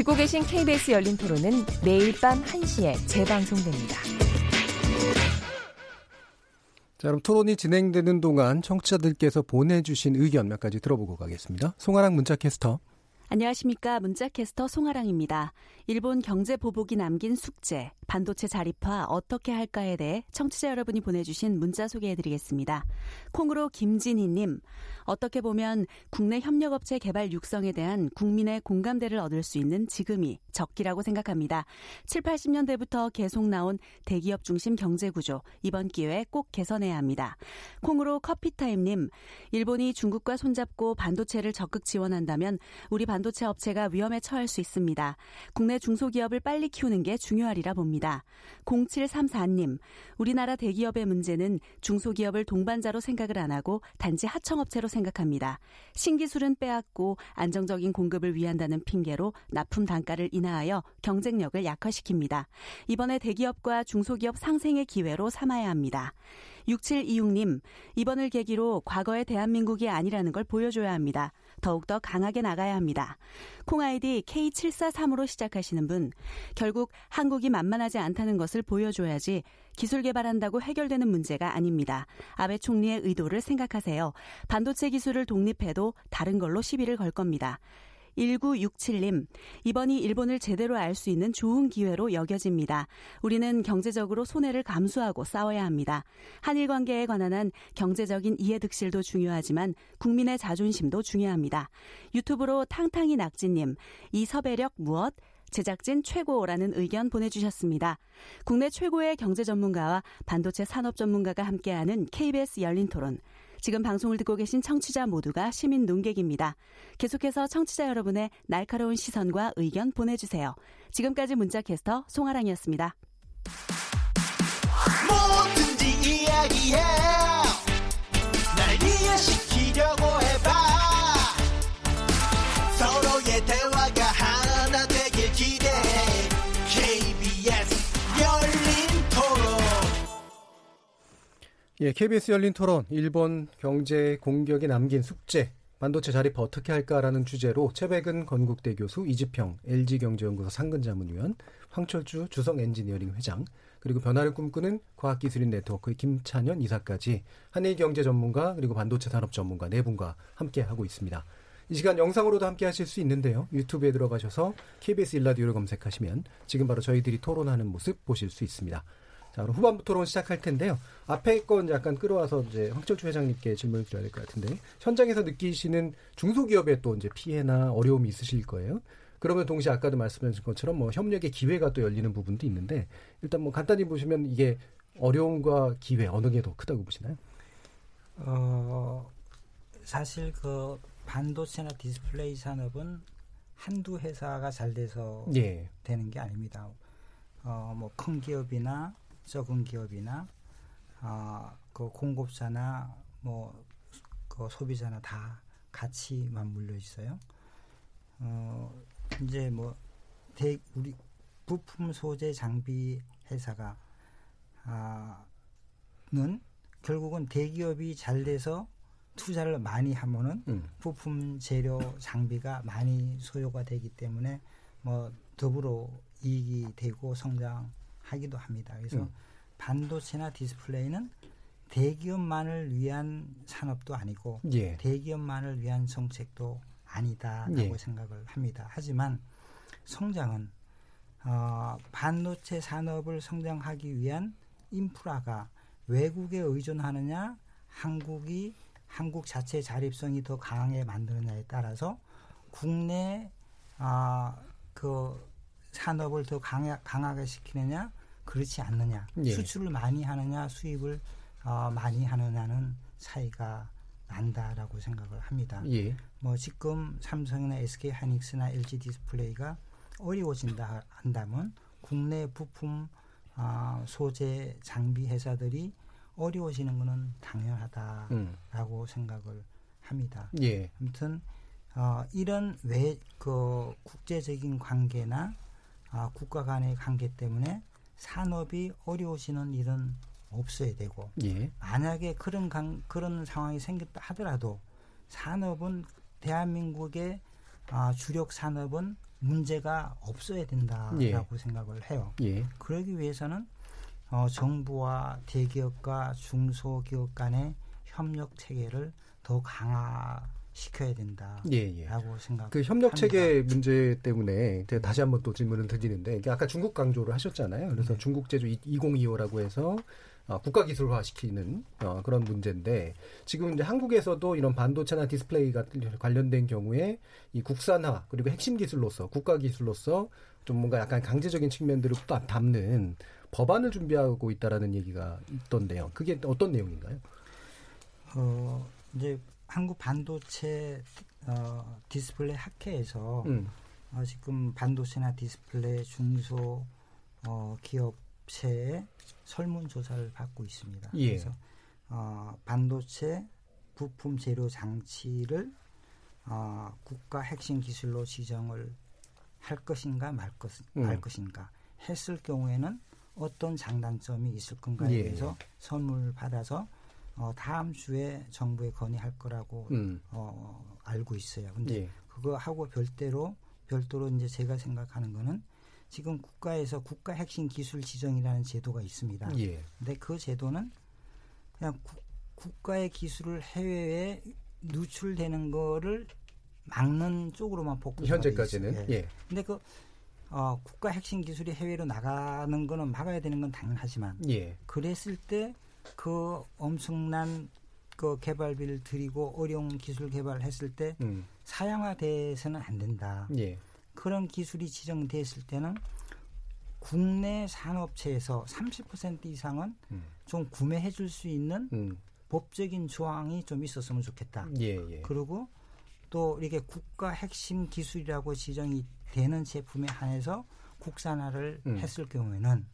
듣고 계신 KBS 열린 토론은 매일 밤 1시에 재방송됩니다. 자, 그럼 토론이 진행되는 동안 청취자들께서 보내주신 의견 몇 가지 들어보고 가겠습니다. 송아랑 문자캐스터. 안녕하십니까. 문자캐스터 송아랑입니다. 일본 경제 보복이 남긴 숙제, 반도체 자립화 어떻게 할까에 대해 청취자 여러분이 보내주신 문자 소개해드리겠습니다. 콩으로 김진희님, 어떻게 보면 국내 협력업체 개발 육성에 대한 국민의 공감대를 얻을 수 있는 지금이 적기라고 생각합니다. 7, 80년대부터 계속 나온 대기업 중심 경제 구조, 이번 기회에 꼭 개선해야 합니다. 콩으로 커피타임님, 일본이 중국과 손잡고 반도체를 적극 지원한다면 우리 반도체 업체가 위험에 처할 수 있습니다. 국내 중소기업을 빨리 키우는 게 중요하리라 봅니다. 0734님, 우리나라 대기업의 문제는 중소기업을 동반자로 생각을 안 하고 단지 하청업체로 생각합니다. 신기술은 빼앗고 안정적인 공급을 위한다는 핑계로 납품 단가를 인하하여 경쟁력을 약화시킵니다. 이번에 대기업과 중소기업 상생의 기회로 삼아야 합니다. 6726님, 이번을 계기로 과거의 대한민국이 아니라는 걸 보여줘야 합니다. 더욱더 강하게 나가야 합니다. 콩아이디 K743으로 시작하시는 분, 결국 한국이 만만하지 않다는 것을 보여줘야지 기술 개발한다고 해결되는 문제가 아닙니다. 아베 총리의 의도를 생각하세요. 반도체 기술을 독립해도 다른 걸로 시비를 걸 겁니다. 1967님, 이번이 일본을 제대로 알 수 있는 좋은 기회로 여겨집니다. 우리는 경제적으로 손해를 감수하고 싸워야 합니다. 한일 관계에 관한 한 경제적인 이해득실도 중요하지만 국민의 자존심도 중요합니다. 유튜브로 탕탕이 낙지님, 이 섭외력 무엇? 제작진 최고라는 의견 보내주셨습니다. 국내 최고의 경제 전문가와 반도체 산업 전문가가 함께하는 KBS 열린 토론. 지금 방송을 듣고 계신 청취자 모두가 시민 농객입니다. 계속해서 청취자 여러분의 날카로운 시선과 의견 보내주세요. 지금까지 문자 캐스터 송아랑이었습니다. 뭐든지 이야기해. 예, KBS 열린 토론, 일본 경제 공격이 남긴 숙제, 반도체 자립화 어떻게 할까라는 주제로 최배근 건국대 교수, 이지평, LG경제연구소 상근자문위원, 황철주 주성 엔지니어링 회장, 그리고 변화를 꿈꾸는 과학기술인 네트워크의 김찬현 이사까지 한일 경제 전문가 그리고 반도체 산업 전문가 네 분과 함께 하고 있습니다. 이 시간 영상으로도 함께 하실 수 있는데요. 유튜브에 들어가셔서 KBS 일라디오를 검색하시면 지금 바로 저희들이 토론하는 모습 보실 수 있습니다. 자, 그럼 후반부 토론 시작할 텐데요. 앞에 건 약간 끌어와서 이제 황철주 회장님께 질문을 드려야 될 것 같은데 현장에서 느끼시는 중소기업의 또 이제 피해나 어려움이 있으실 거예요. 그러면 동시에 아까도 말씀하신 것처럼 뭐 협력의 기회가 또 열리는 부분도 있는데 일단 뭐 간단히 보시면 이게 어려움과 기회 어느 게 더 크다고 보시나요? 어 사실 그 반도체나 디스플레이 산업은 한두 회사가 잘 돼서 예. 되는 게 아닙니다. 어 뭐 큰 기업이나 적은 기업이나 아, 그 공급사나 뭐 그 소비자나 다 같이 맞물려 있어요. 어, 이제 뭐 대, 우리 부품 소재 장비 회사가 아는 결국은 대기업이 잘 돼서 투자를 많이 하면은 음. 부품 재료 장비가 많이 소요가 되기 때문에 뭐 더불어 이익이 되고 성장 하기도 합니다. 그래서 음. 반도체나 디스플레이는 대기업만을 위한 산업도 아니고 예. 대기업만을 위한 정책도 아니다라고 예. 생각을 합니다. 하지만 성장은 어, 반도체 산업을 성장하기 위한 인프라가 외국에 의존하느냐, 한국이 한국 자체 자립성이 더 강하게 만드느냐에 따라서 국내 아, 그 산업을 더 강하, 강하게 시키느냐, 그렇지 않느냐, 예. 수출을 많이 하느냐, 수입을 어, 많이 하느냐는 차이가 난다라고 생각을 합니다. 예. 뭐 지금 삼성이나 SK 하이닉스나 LG 디스플레이가 어려워진다 한다면 국내 부품 아, 소재 장비 회사들이 어려워지는 것은 당연하다라고 음. 생각을 합니다. 예. 아무튼 어, 이런 외 그 국제적인 관계나 아, 국가 간의 관계 때문에 산업이 어려워지는 일은 없어야 되고 예. 만약에 그런 강, 그런 상황이 생겼다 하더라도 산업은 대한민국의 아, 주력 산업은 문제가 없어야 된다라고 예. 생각을 해요. 예. 그러기 위해서는 어, 정부와 대기업과 중소기업 간의 협력 체계를 더 강화 시켜야 된다라고 예, 예. 생각. 그 협력 체계 문제 때문에 다시 한번 또 질문을 드리는데 아까 중국 강조를 하셨잖아요. 그래서 네. 중국 제조 2025라고 해서 어, 국가 기술화 시키는 어, 그런 문제인데 지금 이제 한국에서도 이런 반도체나 디스플레이 같은 관련된 경우에 이 국산화 그리고 핵심 기술로서 국가 기술로서 좀 뭔가 약간 강제적인 측면들을 담는 법안을 준비하고 있다라는 얘기가 있던데요. 그게 어떤 내용인가요? 어 이제 한국 반도체 어, 디스플레이 학회에서 음. 어, 지금 반도체나 디스플레이 중소 어, 기업체의 설문 조사를 받고 있습니다. 예. 그래서 어, 반도체 부품 재료 장치를 어, 국가 핵심 기술로 지정을 할 것인가 말, 것, 음. 말 것인가 했을 경우에는 어떤 장단점이 있을 건가에 예. 대해서 선물 받아서 어, 다음 주에 정부에 건의할 거라고 음. 어, 알고 있어요. 근데 예. 그거 하고 별대로 별도로 이제 제가 생각하는 거는 지금 국가에서 국가 핵심 기술 지정이라는 제도가 있습니다. 예. 근데 그 제도는 그냥 구, 국가의 기술을 해외에 누출되는 거를 막는 쪽으로만 복구 현재까지는 예. 근데 그 어, 국가 핵심 기술이 해외로 나가는 거는 막아야 되는 건 당연하지만 예. 그랬을 때 그 엄청난 그 개발비를 들이고 어려운 기술 개발을 했을 때 음. 사양화돼서는 안 된다. 예. 그런 기술이 지정됐을 때는 국내 산업체에서 30% 이상은 음. 좀 구매해 줄 수 있는 음. 법적인 조항이 좀 있었으면 좋겠다. 예, 예. 그리고 또 이렇게 국가 핵심 기술이라고 지정이 되는 제품에 한해서 국산화를 음. 했을 경우에는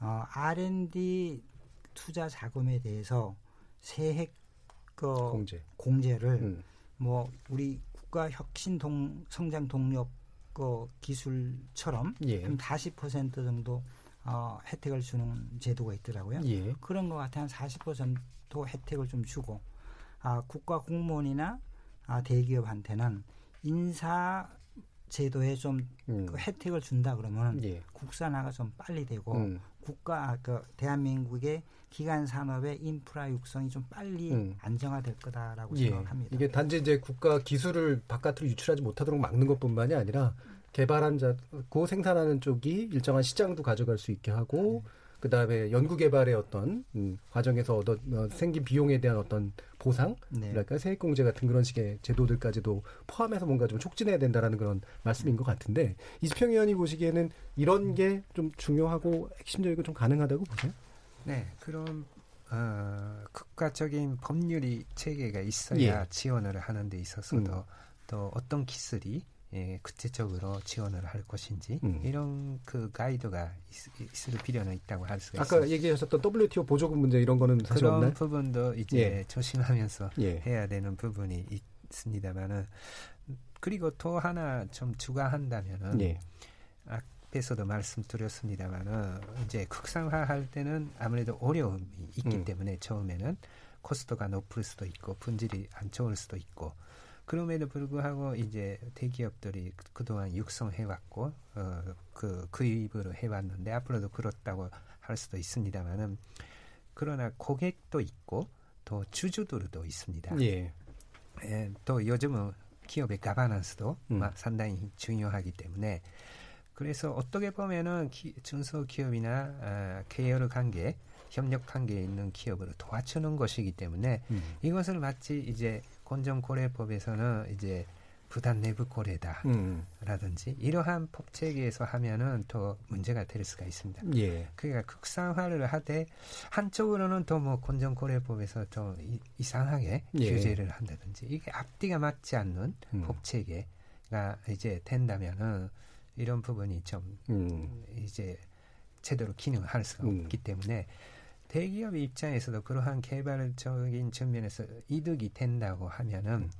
어, R&D 투자 자금에 대해서 세액 그 공제. 공제를 음. 뭐 우리 국가 혁신 동 성장 동력 그 기술처럼 예. 한 40% 정도 어, 혜택을 주는 제도가 있더라고요. 예. 그런 것 같아 한 40% 혜택을 좀 주고 아, 국가 공무원이나 아, 대기업한테는 인사 제도에 좀 음. 그 혜택을 준다 그러면 예. 국산화가 좀 빨리 되고 음. 국가 그 대한민국의 기간 산업의 인프라 육성이 좀 빨리 음. 안정화될 거다라고 예. 생각합니다. 이게 단지 이제 국가 기술을 바깥으로 유출하지 못하도록 막는 것뿐만이 아니라 개발한 자, 고 생산하는 쪽이 일정한 시장도 가져갈 수 있게 하고 네. 그 다음에 연구 개발의 어떤 음, 과정에서 얻어 어, 생긴 비용에 대한 어떤 보상, 네. 그러니까 세액공제 같은 그런 식의 제도들까지도 포함해서 뭔가 좀 촉진해야 된다라는 그런 말씀인 것 같은데 이수평 의원이 보시기에는 이런 게 좀 중요하고 핵심적이고 좀 가능하다고 보세요? 네, 그럼 어, 국가적인 법률이 체계가 있어야 예. 지원을 하는 데 있어서도 음. 또 어떤 기술이 예, 구체적으로 지원을 할 것인지 음. 이런 그 가이드가 있, 을 필요는 있다고 할 수가 아까 있습니다. 얘기하셨던 WTO 보조금 문제 이런 거는 사실 그런 없나요? 부분도 이제 예. 조심하면서 예. 해야 되는 부분이 있습니다만은 그리고 또 하나 좀 추가한다면은 예. 앞에서도 말씀드렸습니다만은 이제 국산화할 때는 아무래도 어려움이 있기 음. 때문에 처음에는 코스트가 높을 수도 있고 분질이 안 좋을 수도 있고 그럼에도 불구하고 이제 대기업들이 그동안 육성해왔고 어, 그 구입으로 해왔는데 앞으로도 그렇다고 할 수도 있습니다만은 그러나 고객도 있고 또 주주들도 있습니다. 예. 예, 또 요즘은 기업의 가바넌스도 음. 상당히 중요하기 때문에 그래서 어떻게 보면은 기, 중소기업이나 아, 계열 관계, 협력 관계에 있는 기업을 도와주는 것이기 때문에 음. 이것을 마치 이제 건전고래법에서는 이제 부단 내부 고래다라든지 음. 이러한 법 체계에서 하면은 더 문제가 될 수가 있습니다. 예. 그러니까 극상화를 하되 한쪽으로는 또뭐 건전고래법에서 더 이, 상하게 예. 규제를 한다든지 이게 앞뒤가 맞지 않는 음. 법 체계가 이제 된다면은 이런 부분이 좀 음. 이제 제대로 기능할 수가 음. 없기 때문에 대기업 입장에서도 그러한 개발적인 측면에서 이득이 된다고 하면은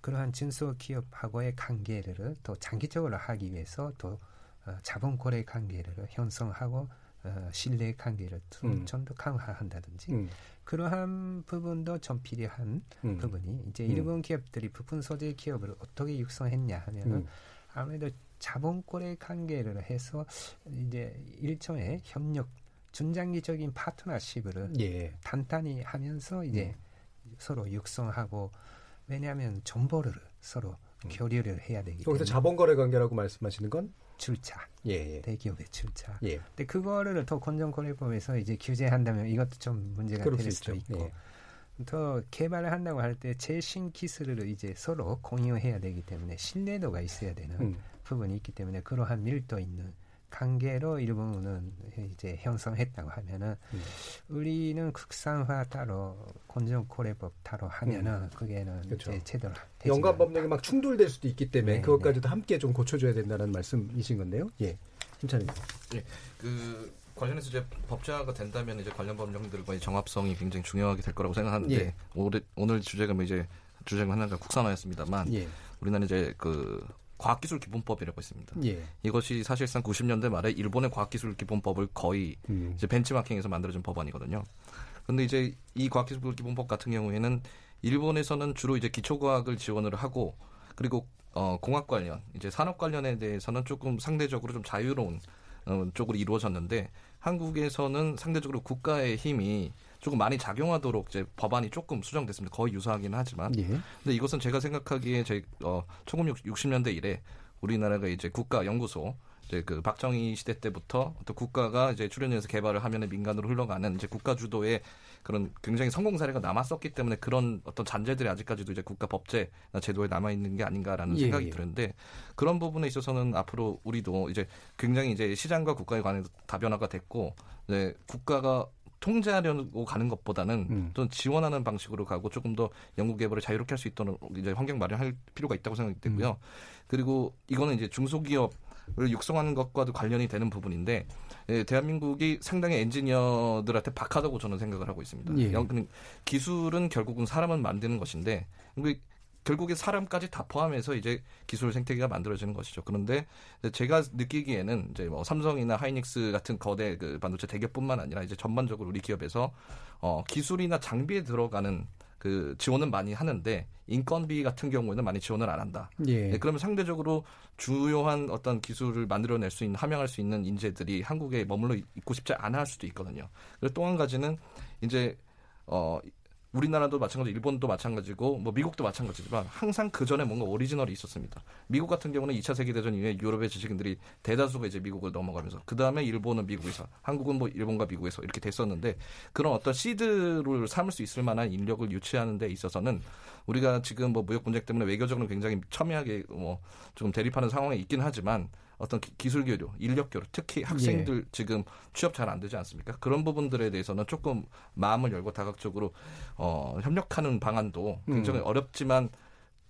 그러한 중소기업하고의 관계를 더 장기적으로 하기 위해서 또 어, 자본 거래 관계를 형성하고 어, 신뢰 관계를 음. 좀더 강화한다든지 음. 그러한 부분도 좀 필요한 음. 부분이 이제 일본 음. 기업들이 부품 소재 기업을 어떻게 육성했냐 하면은 음. 아무래도 자본 거래 관계를 해서 이제 일종의 협력 중장기적인 파트너십을 예. 단단히 하면서 이제 음. 서로 육성하고 왜냐하면 정보를 서로 음. 교류를 해야 되기 때문에. 여기서 자본거래 관계라고 말씀하시는 건 출차. 예, 예. 대기업의 출차. 예. 근데 그거를 더 건전거래법에서 이제 규제한다면 이것도 좀 문제가 될 수도 있고. 예. 더 개발을 한다고 할 때 최신 기술을 이제 서로 공유해야 되기 때문에 신뢰도가 있어야 되는 음. 부분이 있기 때문에 그러한 밀도 있는 관계로 일본은 이제 형성했다고 하면은 음. 우리는 국산화 따로 건전고래법 따로 하면은 음. 그게는 그렇죠. 이제 제대로 연관 법령이 막 충돌될 수도 있기 때문에 네, 그것까지도 네. 함께 좀 고쳐줘야 된다는 말씀이신 건데요. 예, 김찬희. 예, 그 관련해서 이제 법제화가 된다면 이제 관련 법령들과의 정합성이 굉장히 중요하게 될 거라고 생각하는데 예. 오늘 오늘 주제가 뭐 이제 주제가 하나가 국산화였습니다만 예. 우리나라 이제 그 과학기술 기본법이라고 있습니다. 예. 이것이 사실상 90년대 말에 일본의 과학기술 기본법을 거의 음. 이제 벤치마킹해서 만들어진 법안이거든요. 그런데 이제 이 과학기술 기본법 같은 경우에는 일본에서는 주로 이제 기초과학을 지원을 하고 그리고 어 공학 관련 이제 산업 관련에 대해서는 조금 상대적으로 좀 자유로운 어, 쪽으로 이루어졌는데 한국에서는 상대적으로 국가의 힘이 조금 많이 작용하도록 이제 법안이 조금 수정됐습니다. 거의 유사하긴 하지만. 예. 근데 이것은 제가 생각하기에 제 어, 1960년대 이래 우리나라가 이제 국가 연구소 이제 그 박정희 시대 때부터 또 국가가 이제 출연해서 개발을 하면 민간으로 흘러가는 이제 국가 주도의 그런 굉장히 성공 사례가 남았었기 때문에 그런 어떤 잔재들이 아직까지도 이제 국가 법제나 제도에 남아 있는 게 아닌가라는 예, 생각이 예. 드는데 그런 부분에 있어서는 앞으로 우리도 이제 굉장히 이제 시장과 국가에 관해서 다변화가 됐고 네, 국가가 통제하려고 가는 것보다는 음. 좀 지원하는 방식으로 가고 조금 더 연구 개발을 자유롭게 할 수 있도록 이제 환경 마련할 필요가 있다고 생각이 되고요. 음. 그리고 이거는 이제 중소기업 을 육성하는 것과도 관련이 되는 부분인데 예, 대한민국이 상당히 엔지니어들한테 박하다고 저는 생각을 하고 있습니다. 예. 기술은 결국은 사람을 만드는 것인데 결국에 사람까지 다 포함해서 이제 기술 생태계가 만들어지는 것이죠. 그런데 제가 느끼기에는 이제 뭐 삼성이나 하이닉스 같은 거대 그 반도체 대기업뿐만 아니라 이제 전반적으로 우리 기업에서 어 기술이나 장비에 들어가는 그 지원은 많이 하는데 인건비 같은 경우에는 많이 지원을 안 한다. 예. 네, 그러면 상대적으로 주요한 어떤 기술을 만들어낼 수 있는 함양할 수 있는 인재들이 한국에 머물러 있고 싶지 않아 할 수도 있거든요. 그리고 또 한 가지는 이제 어 우리나라도 마찬가지, 일본도 마찬가지고 뭐 미국도 마찬가지지만 항상 그 전에 뭔가 오리지널이 있었습니다. 미국 같은 경우는 2차 세계 대전 이후에 유럽의 지식인들이 대다수가 이제 미국을 넘어가면서 그 다음에 일본은 미국에서, 한국은 뭐 일본과 미국에서 이렇게 됐었는데 그런 어떤 시드를 삼을 수 있을 만한 인력을 유치하는 데 있어서는 우리가 지금 뭐 무역 분쟁 때문에 외교적으로 굉장히 첨예하게 뭐 좀 대립하는 상황에 있긴 하지만 어떤 기술 교류, 인력 교류, 특히 학생들 예. 지금 취업 잘 안 되지 않습니까? 그런 부분들에 대해서는 조금 마음을 열고 다각적으로 어, 협력하는 방안도 굉장히 음. 어렵지만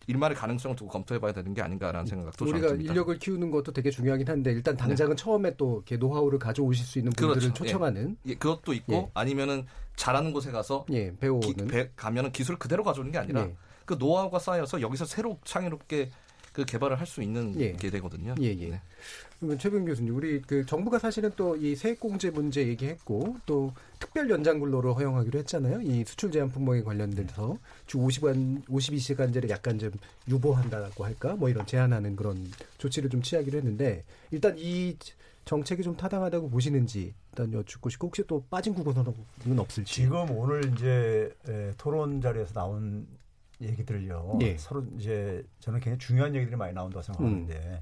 일말의 가능성을 두고 검토해봐야 되는 게 아닌가라는 생각도 우리가 듭니다. 인력을 키우는 것도 되게 중요하긴 한데 일단 당장은 네. 처음에 또 이렇게 노하우를 가져오실 수 있는 분들을 그렇죠. 초청하는 예. 예. 그것도 있고 예. 아니면은 잘하는 곳에 가서 예, 배우는 가면은 기술 그대로 가져오는 게 아니라 예. 그 노하우가 쌓여서 여기서 새로 창의롭게 그 개발을 할 수 있는 예. 게 되거든요. 예, 예. 네. 그러면 최병 교수님, 우리 그 정부가 사실은 또 이 세액공제 문제 얘기했고 또 특별 연장 근로를 허용하기로 했잖아요. 이 수출 제한 품목에 관련돼서 주 50간 52시간제를 약간 좀 유보한다고 할까? 뭐 이런 제한하는 그런 조치를 좀 취하기로 했는데 일단 이 정책이 좀 타당하다고 보시는지 일단 여쭙고 싶고 혹시 또 빠진 구간은 없을지. 지금 오늘 이제 에, 토론 자리에서 나온 얘기들요. 예. 서로 이제 저는 굉장히 중요한 얘기들이 많이 나온다고 생각하는데 음.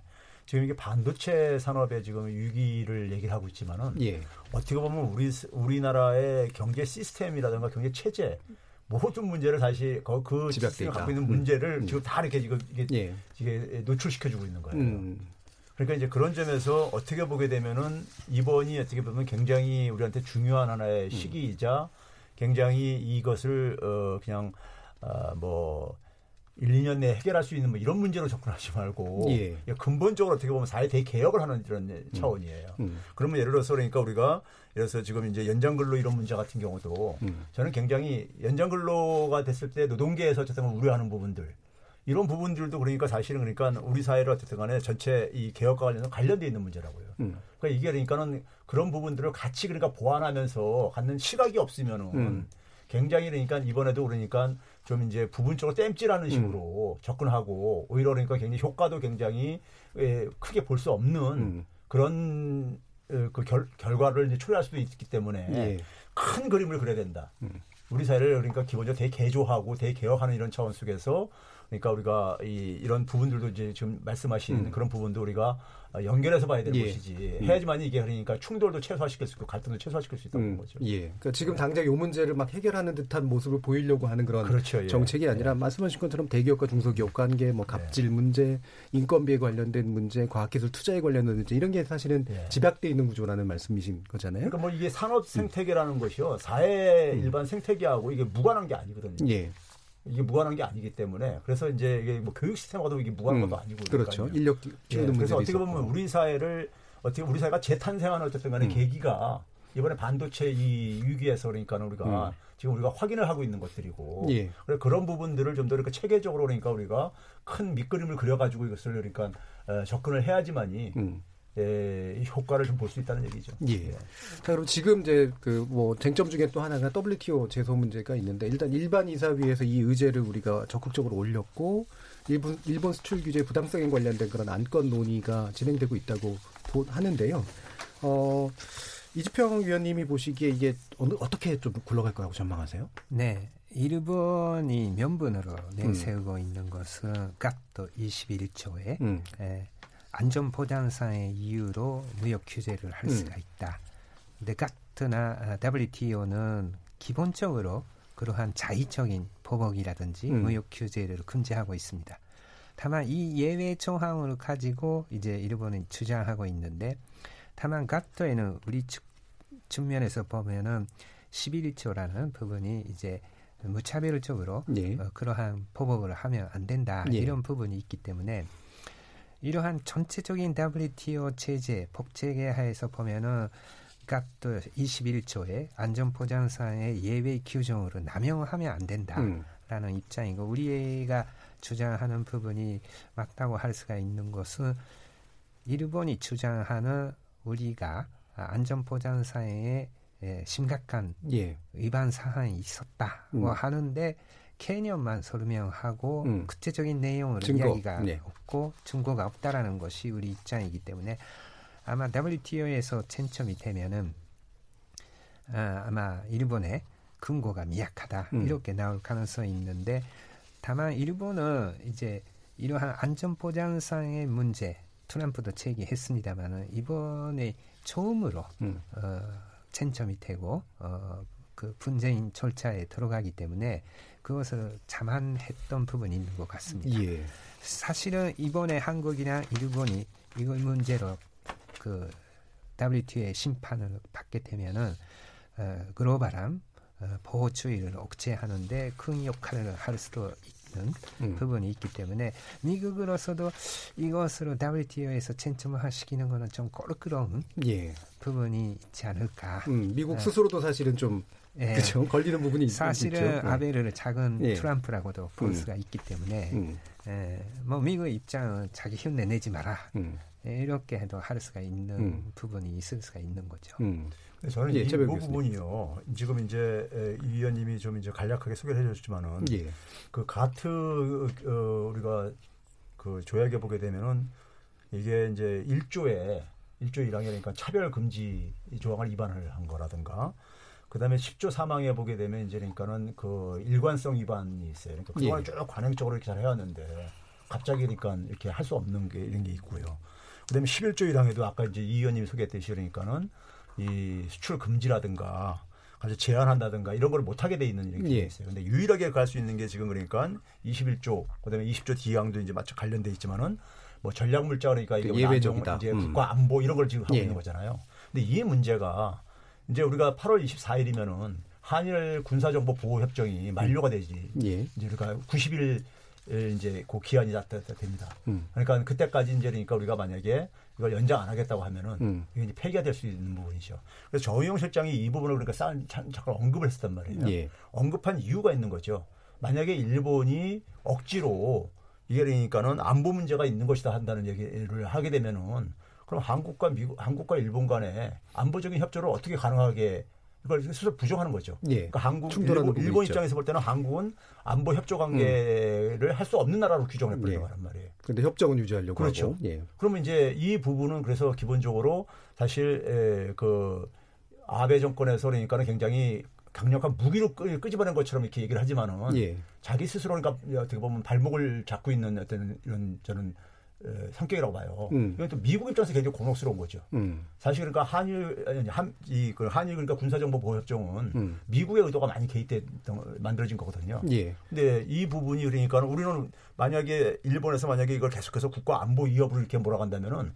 지금 이게 반도체 산업의 지금 위기를 얘기를 하고 있지만은 예. 어떻게 보면 우리 우리나라의 경제 시스템이라든가 경제 체제 모든 문제를 다시 그, 그 시스템이 갖고 있는 문제를 음. 지금 다 이렇게 지금 이게, 예. 이게 노출시켜주고 있는 거예요. 음. 그러니까 이제 그런 점에서 어떻게 보게 되면은 이번이 어떻게 보면 굉장히 우리한테 중요한 하나의 음. 시기이자 굉장히 이것을 어 그냥 아뭐 1, 2년 내에 해결할 수 있는 뭐 이런 문제로 접근하지 말고 예. 근본적으로 어떻게 보면 사회 대개혁을 하는 이런 차원이에요. 음. 그러면 예를 들어서 그러니까 우리가 예를 들어서 지금 이제 연장근로 이런 문제 같은 경우도 음. 저는 굉장히 연장근로가 됐을 때 노동계에서 어쨌든 우려하는 부분들 이런 부분들도 그러니까 사실은 그러니까 우리 사회를 어쨌든 간에 전체 이 개혁과 관련해서 관련돼 있는 문제라고요. 음. 그러니까 이게 그러니까는 그런 부분들을 같이 그러니까 보완하면서 갖는 시각이 없으면은 음. 굉장히 그러니까 이번에도 그러니까 좀 이제 부분적으로 땜질하는 식으로 음. 접근하고 오히려 그러니까 굉장히 효과도 굉장히 예, 크게 볼 수 없는 음. 그런 어, 그 결, 결과를 이제 초래할 수도 있기 때문에 예. 큰 그림을 그려야 된다. 음. 우리 사회를 그러니까 기본적으로 대개조하고 대개혁하는 이런 차원 속에서 그러니까 우리가 이, 이런 부분들도 이제 지금 말씀하신 음. 그런 부분도 우리가 연결해서 봐야 될 예. 것이지 음. 해야지만 이게 그러니까 충돌도 최소화시킬 수 있고 갈등도 최소화시킬 수 있다는 음, 거죠. 예. 그러니까 지금 당장 요 문제를 막 해결하는 듯한 모습을 보이려고 하는 그런 그렇죠, 예. 정책이 아니라 말씀하신 것처럼 대기업과 중소기업 관계, 뭐 갑질 문제, 인건비에 관련된 문제, 과학기술 투자에 관련된 문제 이런 게 사실은 집약돼 있는 구조라는 말씀이신 거잖아요. 그러니까 뭐 이게 산업 생태계라는 것이요 사회 일반 생태계하고 이게 무관한 게 아니거든요. 예. 이게 무관한 게 아니기 때문에 그래서 이제 이게 뭐 교육 시스템과도 이게 무관한 음, 것도 아니고 그렇죠. 그러니까요. 인력 예, 그래서 어떻게 보면 있었고. 우리 사회를 어떻게 우리 사회가 재탄생하는 어쨌든 간에 음. 계기가 이번에 반도체 이 위기에서 그러니까 우리가 음. 지금 우리가 확인을 하고 있는 것들이고 예. 그래 그런 부분들을 좀 더 이렇게 체계적으로 그러니까 우리가 큰 밑그림을 그려가지고 이것을 그러니까 어, 접근을 해야지만이 음. 예, 이 효과를 좀 볼 수 있다는 얘기죠. 예. 자, 그럼 지금 이제 그 뭐 쟁점 중에 또 하나가 WTO 제소 문제가 있는데 일단 일반 이사위에서 이 의제를 우리가 적극적으로 올렸고 일본 일본 수출 규제 부당성에 관련된 그런 안건 논의가 진행되고 있다고 보, 하는데요. 어 이지평 위원님이 보시기에 이게 어느, 어떻게 좀 굴러갈 거라고 전망하세요? 네. 일본이 명분으로 내세우고 있는 것은 갓도 21조에 음. 에, 안전 보장상의 이유로 무역 규제를 할 음. 수가 있다. 근데 갓트나 WTO는 기본적으로 그러한 자의적인 보복이라든지 음. 무역 규제를 금지하고 있습니다. 다만 이 예외 조항을 가지고 이제 일본은 주장하고 있는데 다만 갓토에는 우리 측, 측면에서 보면은 11조라는 부분이 이제 무차별적으로 예. 어, 그러한 보복을 하면 안 된다 예. 이런 부분이 있기 때문에 이러한 전체적인 WTO 체제 법체계 하에서 보면은 갓도 21조의 안전보장상의 예외 규정으로 남용하면 안 된다라는 음. 입장이고 우리가 주장하는 부분이 맞다고 할 수가 있는 것은 일본이 주장하는 우리가 안전보장상의 예, 심각한 예. 위반 사항이 있었다고 음. 하는데 개념만 설명하고 음. 구체적인 내용을 증거, 이야기가 네. 없고 증거가 없다라는 것이 우리 입장이기 때문에 아마 WTO에서 쟁점이 되면은 아, 아마 일본의 근거가 미약하다 음. 이렇게 나올 가능성이 있는데 다만 일본은 이제 이러한 안전보장상의 문제 트럼프도 제기했습니다만은 이번에 처음으로 음. 어, 쟁점이 되고 어, 그 분쟁인 절차에 들어가기 때문에 그것을 자만했던 부분이 있는 것 같습니다. 예. 사실은 이번에 한국이나 일본이 이걸 문제로 그 WTO의 심판을 받게 되면은 어, 글로벌한 어, 보호주의를 억제하는데 큰 역할을 할 수도 있는 음. 부분이 있기 때문에 미국으로서도 이것으로 WTO에서 쟁점을 시키는 것은 좀 껄끄러운 예. 부분이 있지 않을까. 음, 미국 어, 스스로도 사실은 좀 예. 그죠 걸리는 부분이 있- 사실은 있죠. 네. 아베를 작은 예. 트럼프라고도 볼 음. 수가 있기 때문에 음. 에, 뭐 미국 입장은 자기 힘 내내지 마라. 음. 이렇게 해도 할 수가 있는 음. 부분이 있을 수가 있는 거죠. 음. 저는 예, 이 부분이요. 지금 이제 이 위원님이 좀 이제 간략하게 소개를 해줬지만은 예. 그 가트 어, 우리가 그 조약에 보게 되면은 이게 이제 1조에 1조 1항에 그러니까 차별 금지 조항을 위반을 한 거라든가 그다음에 10조 사망에 보게 되면 이제 그러니까는 그 일관성 위반이 있어요. 그러니까 그동안 예. 쭉 관행적으로 이렇게 잘 해왔는데 갑자기 그러니까 이렇게 할 수 없는 게 이런 게 있고요. 그다음에 11조 1항에도 아까 이제 이 의원님이 소개했듯이 그러니까는 이 수출 금지라든가 아주 제한한다든가 이런 걸 못하게 돼 있는 이런 게 예. 있어요. 근데 유일하게 갈 수 있는 게 지금 그러니까 21조 그다음에 20조 D항도 이제 마치 관련돼 있지만은 뭐 전략 물자 그러니까 이게 뭐 예외적이다. 이제 음. 국가 안보 이런 걸 지금 하고 예. 있는 거잖아요. 근데 이 문제가 이제 우리가 8월 24일이면은 한일 군사정보 보호 협정이 만료가 되지. 예. 이제 우리가 90일 이제 그 기한이 다 됩니다. 음. 그러니까 그때까지 이제 그러니까 우리가 만약에 이걸 연장 안 하겠다고 하면은 음. 이게 이제 폐기가 될 수 있는 부분이죠. 그래서 정의용 실장이 이 부분을 그러니까 싼, 잠깐 언급을 했었단 말이에요. 예. 언급한 이유가 있는 거죠. 만약에 일본이 억지로 이게 그러니까는 안보 문제가 있는 것이다 한다는 얘기를 하게 되면은 그럼 한국과 미국, 한국과 일본 간에 안보적인 협조를 어떻게 가능하게 이걸 스스로 부정하는 거죠. 예. 그러니까 한국 일본, 일본 입장에서 볼 때는 한국은 안보 협조 관계를 음. 할수 없는 나라로 규정을 해버리는 예. 말이에요. 그런데 협정은 유지하려고 그렇죠. 하고. 예. 그러면 이제 이 부분은 그래서 기본적으로 사실 에, 그 아베 정권에서 그러니까는 굉장히 강력한 무기로 끄, 끄집어낸 것처럼 이렇게 얘기를 하지만은 예. 자기 스스로 그러니까 어떻게 보면 발목을 잡고 있는 어떤 이런 저는 성격이라고 봐요. 음. 이건 또 미국 입장에서 굉장히 곤혹스러운 거죠. 음. 사실 그러니까 한일 아니 한이그 한일 그러니까 군사정보 보호협정은 음. 미국의 의도가 많이 개입돼 만들어진 거거든요. 예. 근데 이 부분이 그러니까 우리는 만약에 일본에서 만약에 이걸 계속해서 국가 안보 위협을 이렇게 몰아간다면은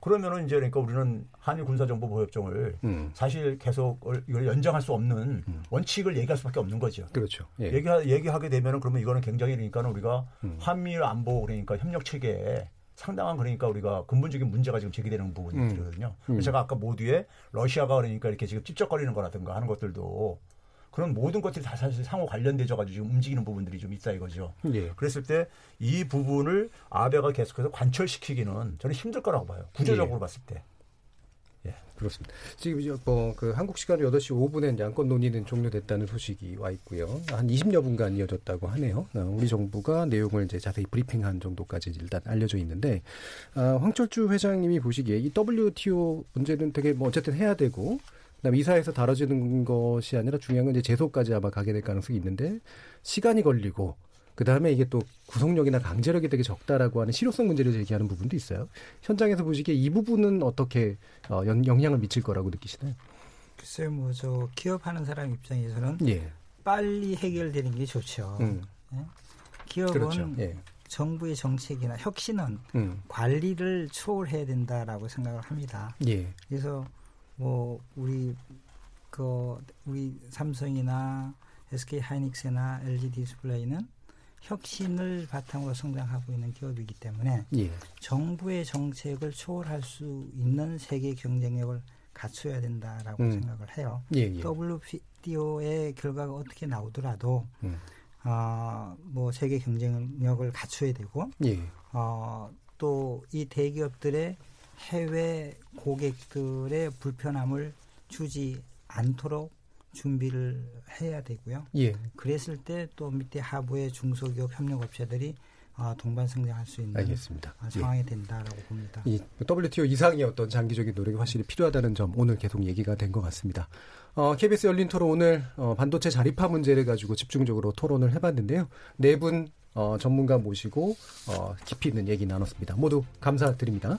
그러면은 이제 그러니까 우리는 한일 군사정보 보호협정을 음. 사실 계속 이걸 연장할 수 없는 음. 원칙을 얘기할 수밖에 없는 거죠. 그렇죠. 예. 얘기 얘기하게 되면은 그러면 이거는 굉장히 그러니까는 우리가 음. 한미일 안보 그러니까 협력 체계에 상당한 그러니까 우리가 근본적인 문제가 지금 제기되는 부분이거든요. 음. 음. 제가 아까 모두에 러시아가 그러니까 이렇게 지금 찝쩍거리는 거라든가 하는 것들도 그런 모든 것들이 다 사실 상호 관련되져 가지고 지금 움직이는 부분들이 좀 있다 이거죠. 예. 그랬을 때 이 부분을 아베가 계속해서 관철시키기는 저는 힘들 거라고 봐요. 구조적으로 예. 봤을 때. 예. 그렇습니다. 지금 이제 뭐그 한국 시간 8시 5분엔 양권 논의는 종료됐다는 소식이 와 있고요. 한 20여 분간 이어졌다고 하네요. 어, 우리 정부가 내용을 이제 자세히 브리핑한 정도까지 일단 알려져 있는데 아, 황철주 회장님이 보시기에 이 WTO 문제는 되게 뭐 어쨌든 해야 되고 그다음에 이사에서 다뤄지는 것이 아니라 중요한 건 이제 제소까지 아마 가게 될 가능성이 있는데 시간이 걸리고 그 다음에 이게 또 구속력이나 강제력이 되게 적다라고 하는 실효성 문제를 제기하는 부분도 있어요. 현장에서 보시기에 이 부분은 어떻게 어, 영향을 미칠 거라고 느끼시나요? 글쎄요, 뭐 저 기업하는 사람 입장에서는 예. 빨리 해결되는 게 좋죠. 음. 예? 기업은 그렇죠. 예. 정부의 정책이나 혁신은 음. 관리를 초월해야 된다라고 생각을 합니다. 예. 그래서 뭐 우리 그 우리 삼성이나 SK 하이닉스나 LG 디스플레이는 혁신을 바탕으로 성장하고 있는 기업이기 때문에 예. 정부의 정책을 초월할 수 있는 세계 경쟁력을 갖춰야 된다라고 음. 생각을 해요. 예, 예. WTO의 결과가 어떻게 나오더라도 음. 어, 뭐 세계 경쟁력을 갖춰야 되고 예. 어, 또 이 대기업들의 해외 고객들의 불편함을 주지 않도록 준비를 해야 되고요. 예. 그랬을 때 또 밑에 하부의 중소기업 협력업체들이 어, 동반 성장할 수 있는 알겠습니다. 어, 상황이 예. 된다라고 봅니다. 이 WTO 이상의 어떤 장기적인 노력이 확실히 필요하다는 점 오늘 계속 얘기가 된 것 같습니다. 어, KBS 열린 토론 오늘 어, 반도체 자립화 문제를 가지고 집중적으로 토론을 해봤는데요. 네분 어, 전문가 모시고 어, 깊이 있는 얘기 나눴습니다. 모두 감사드립니다.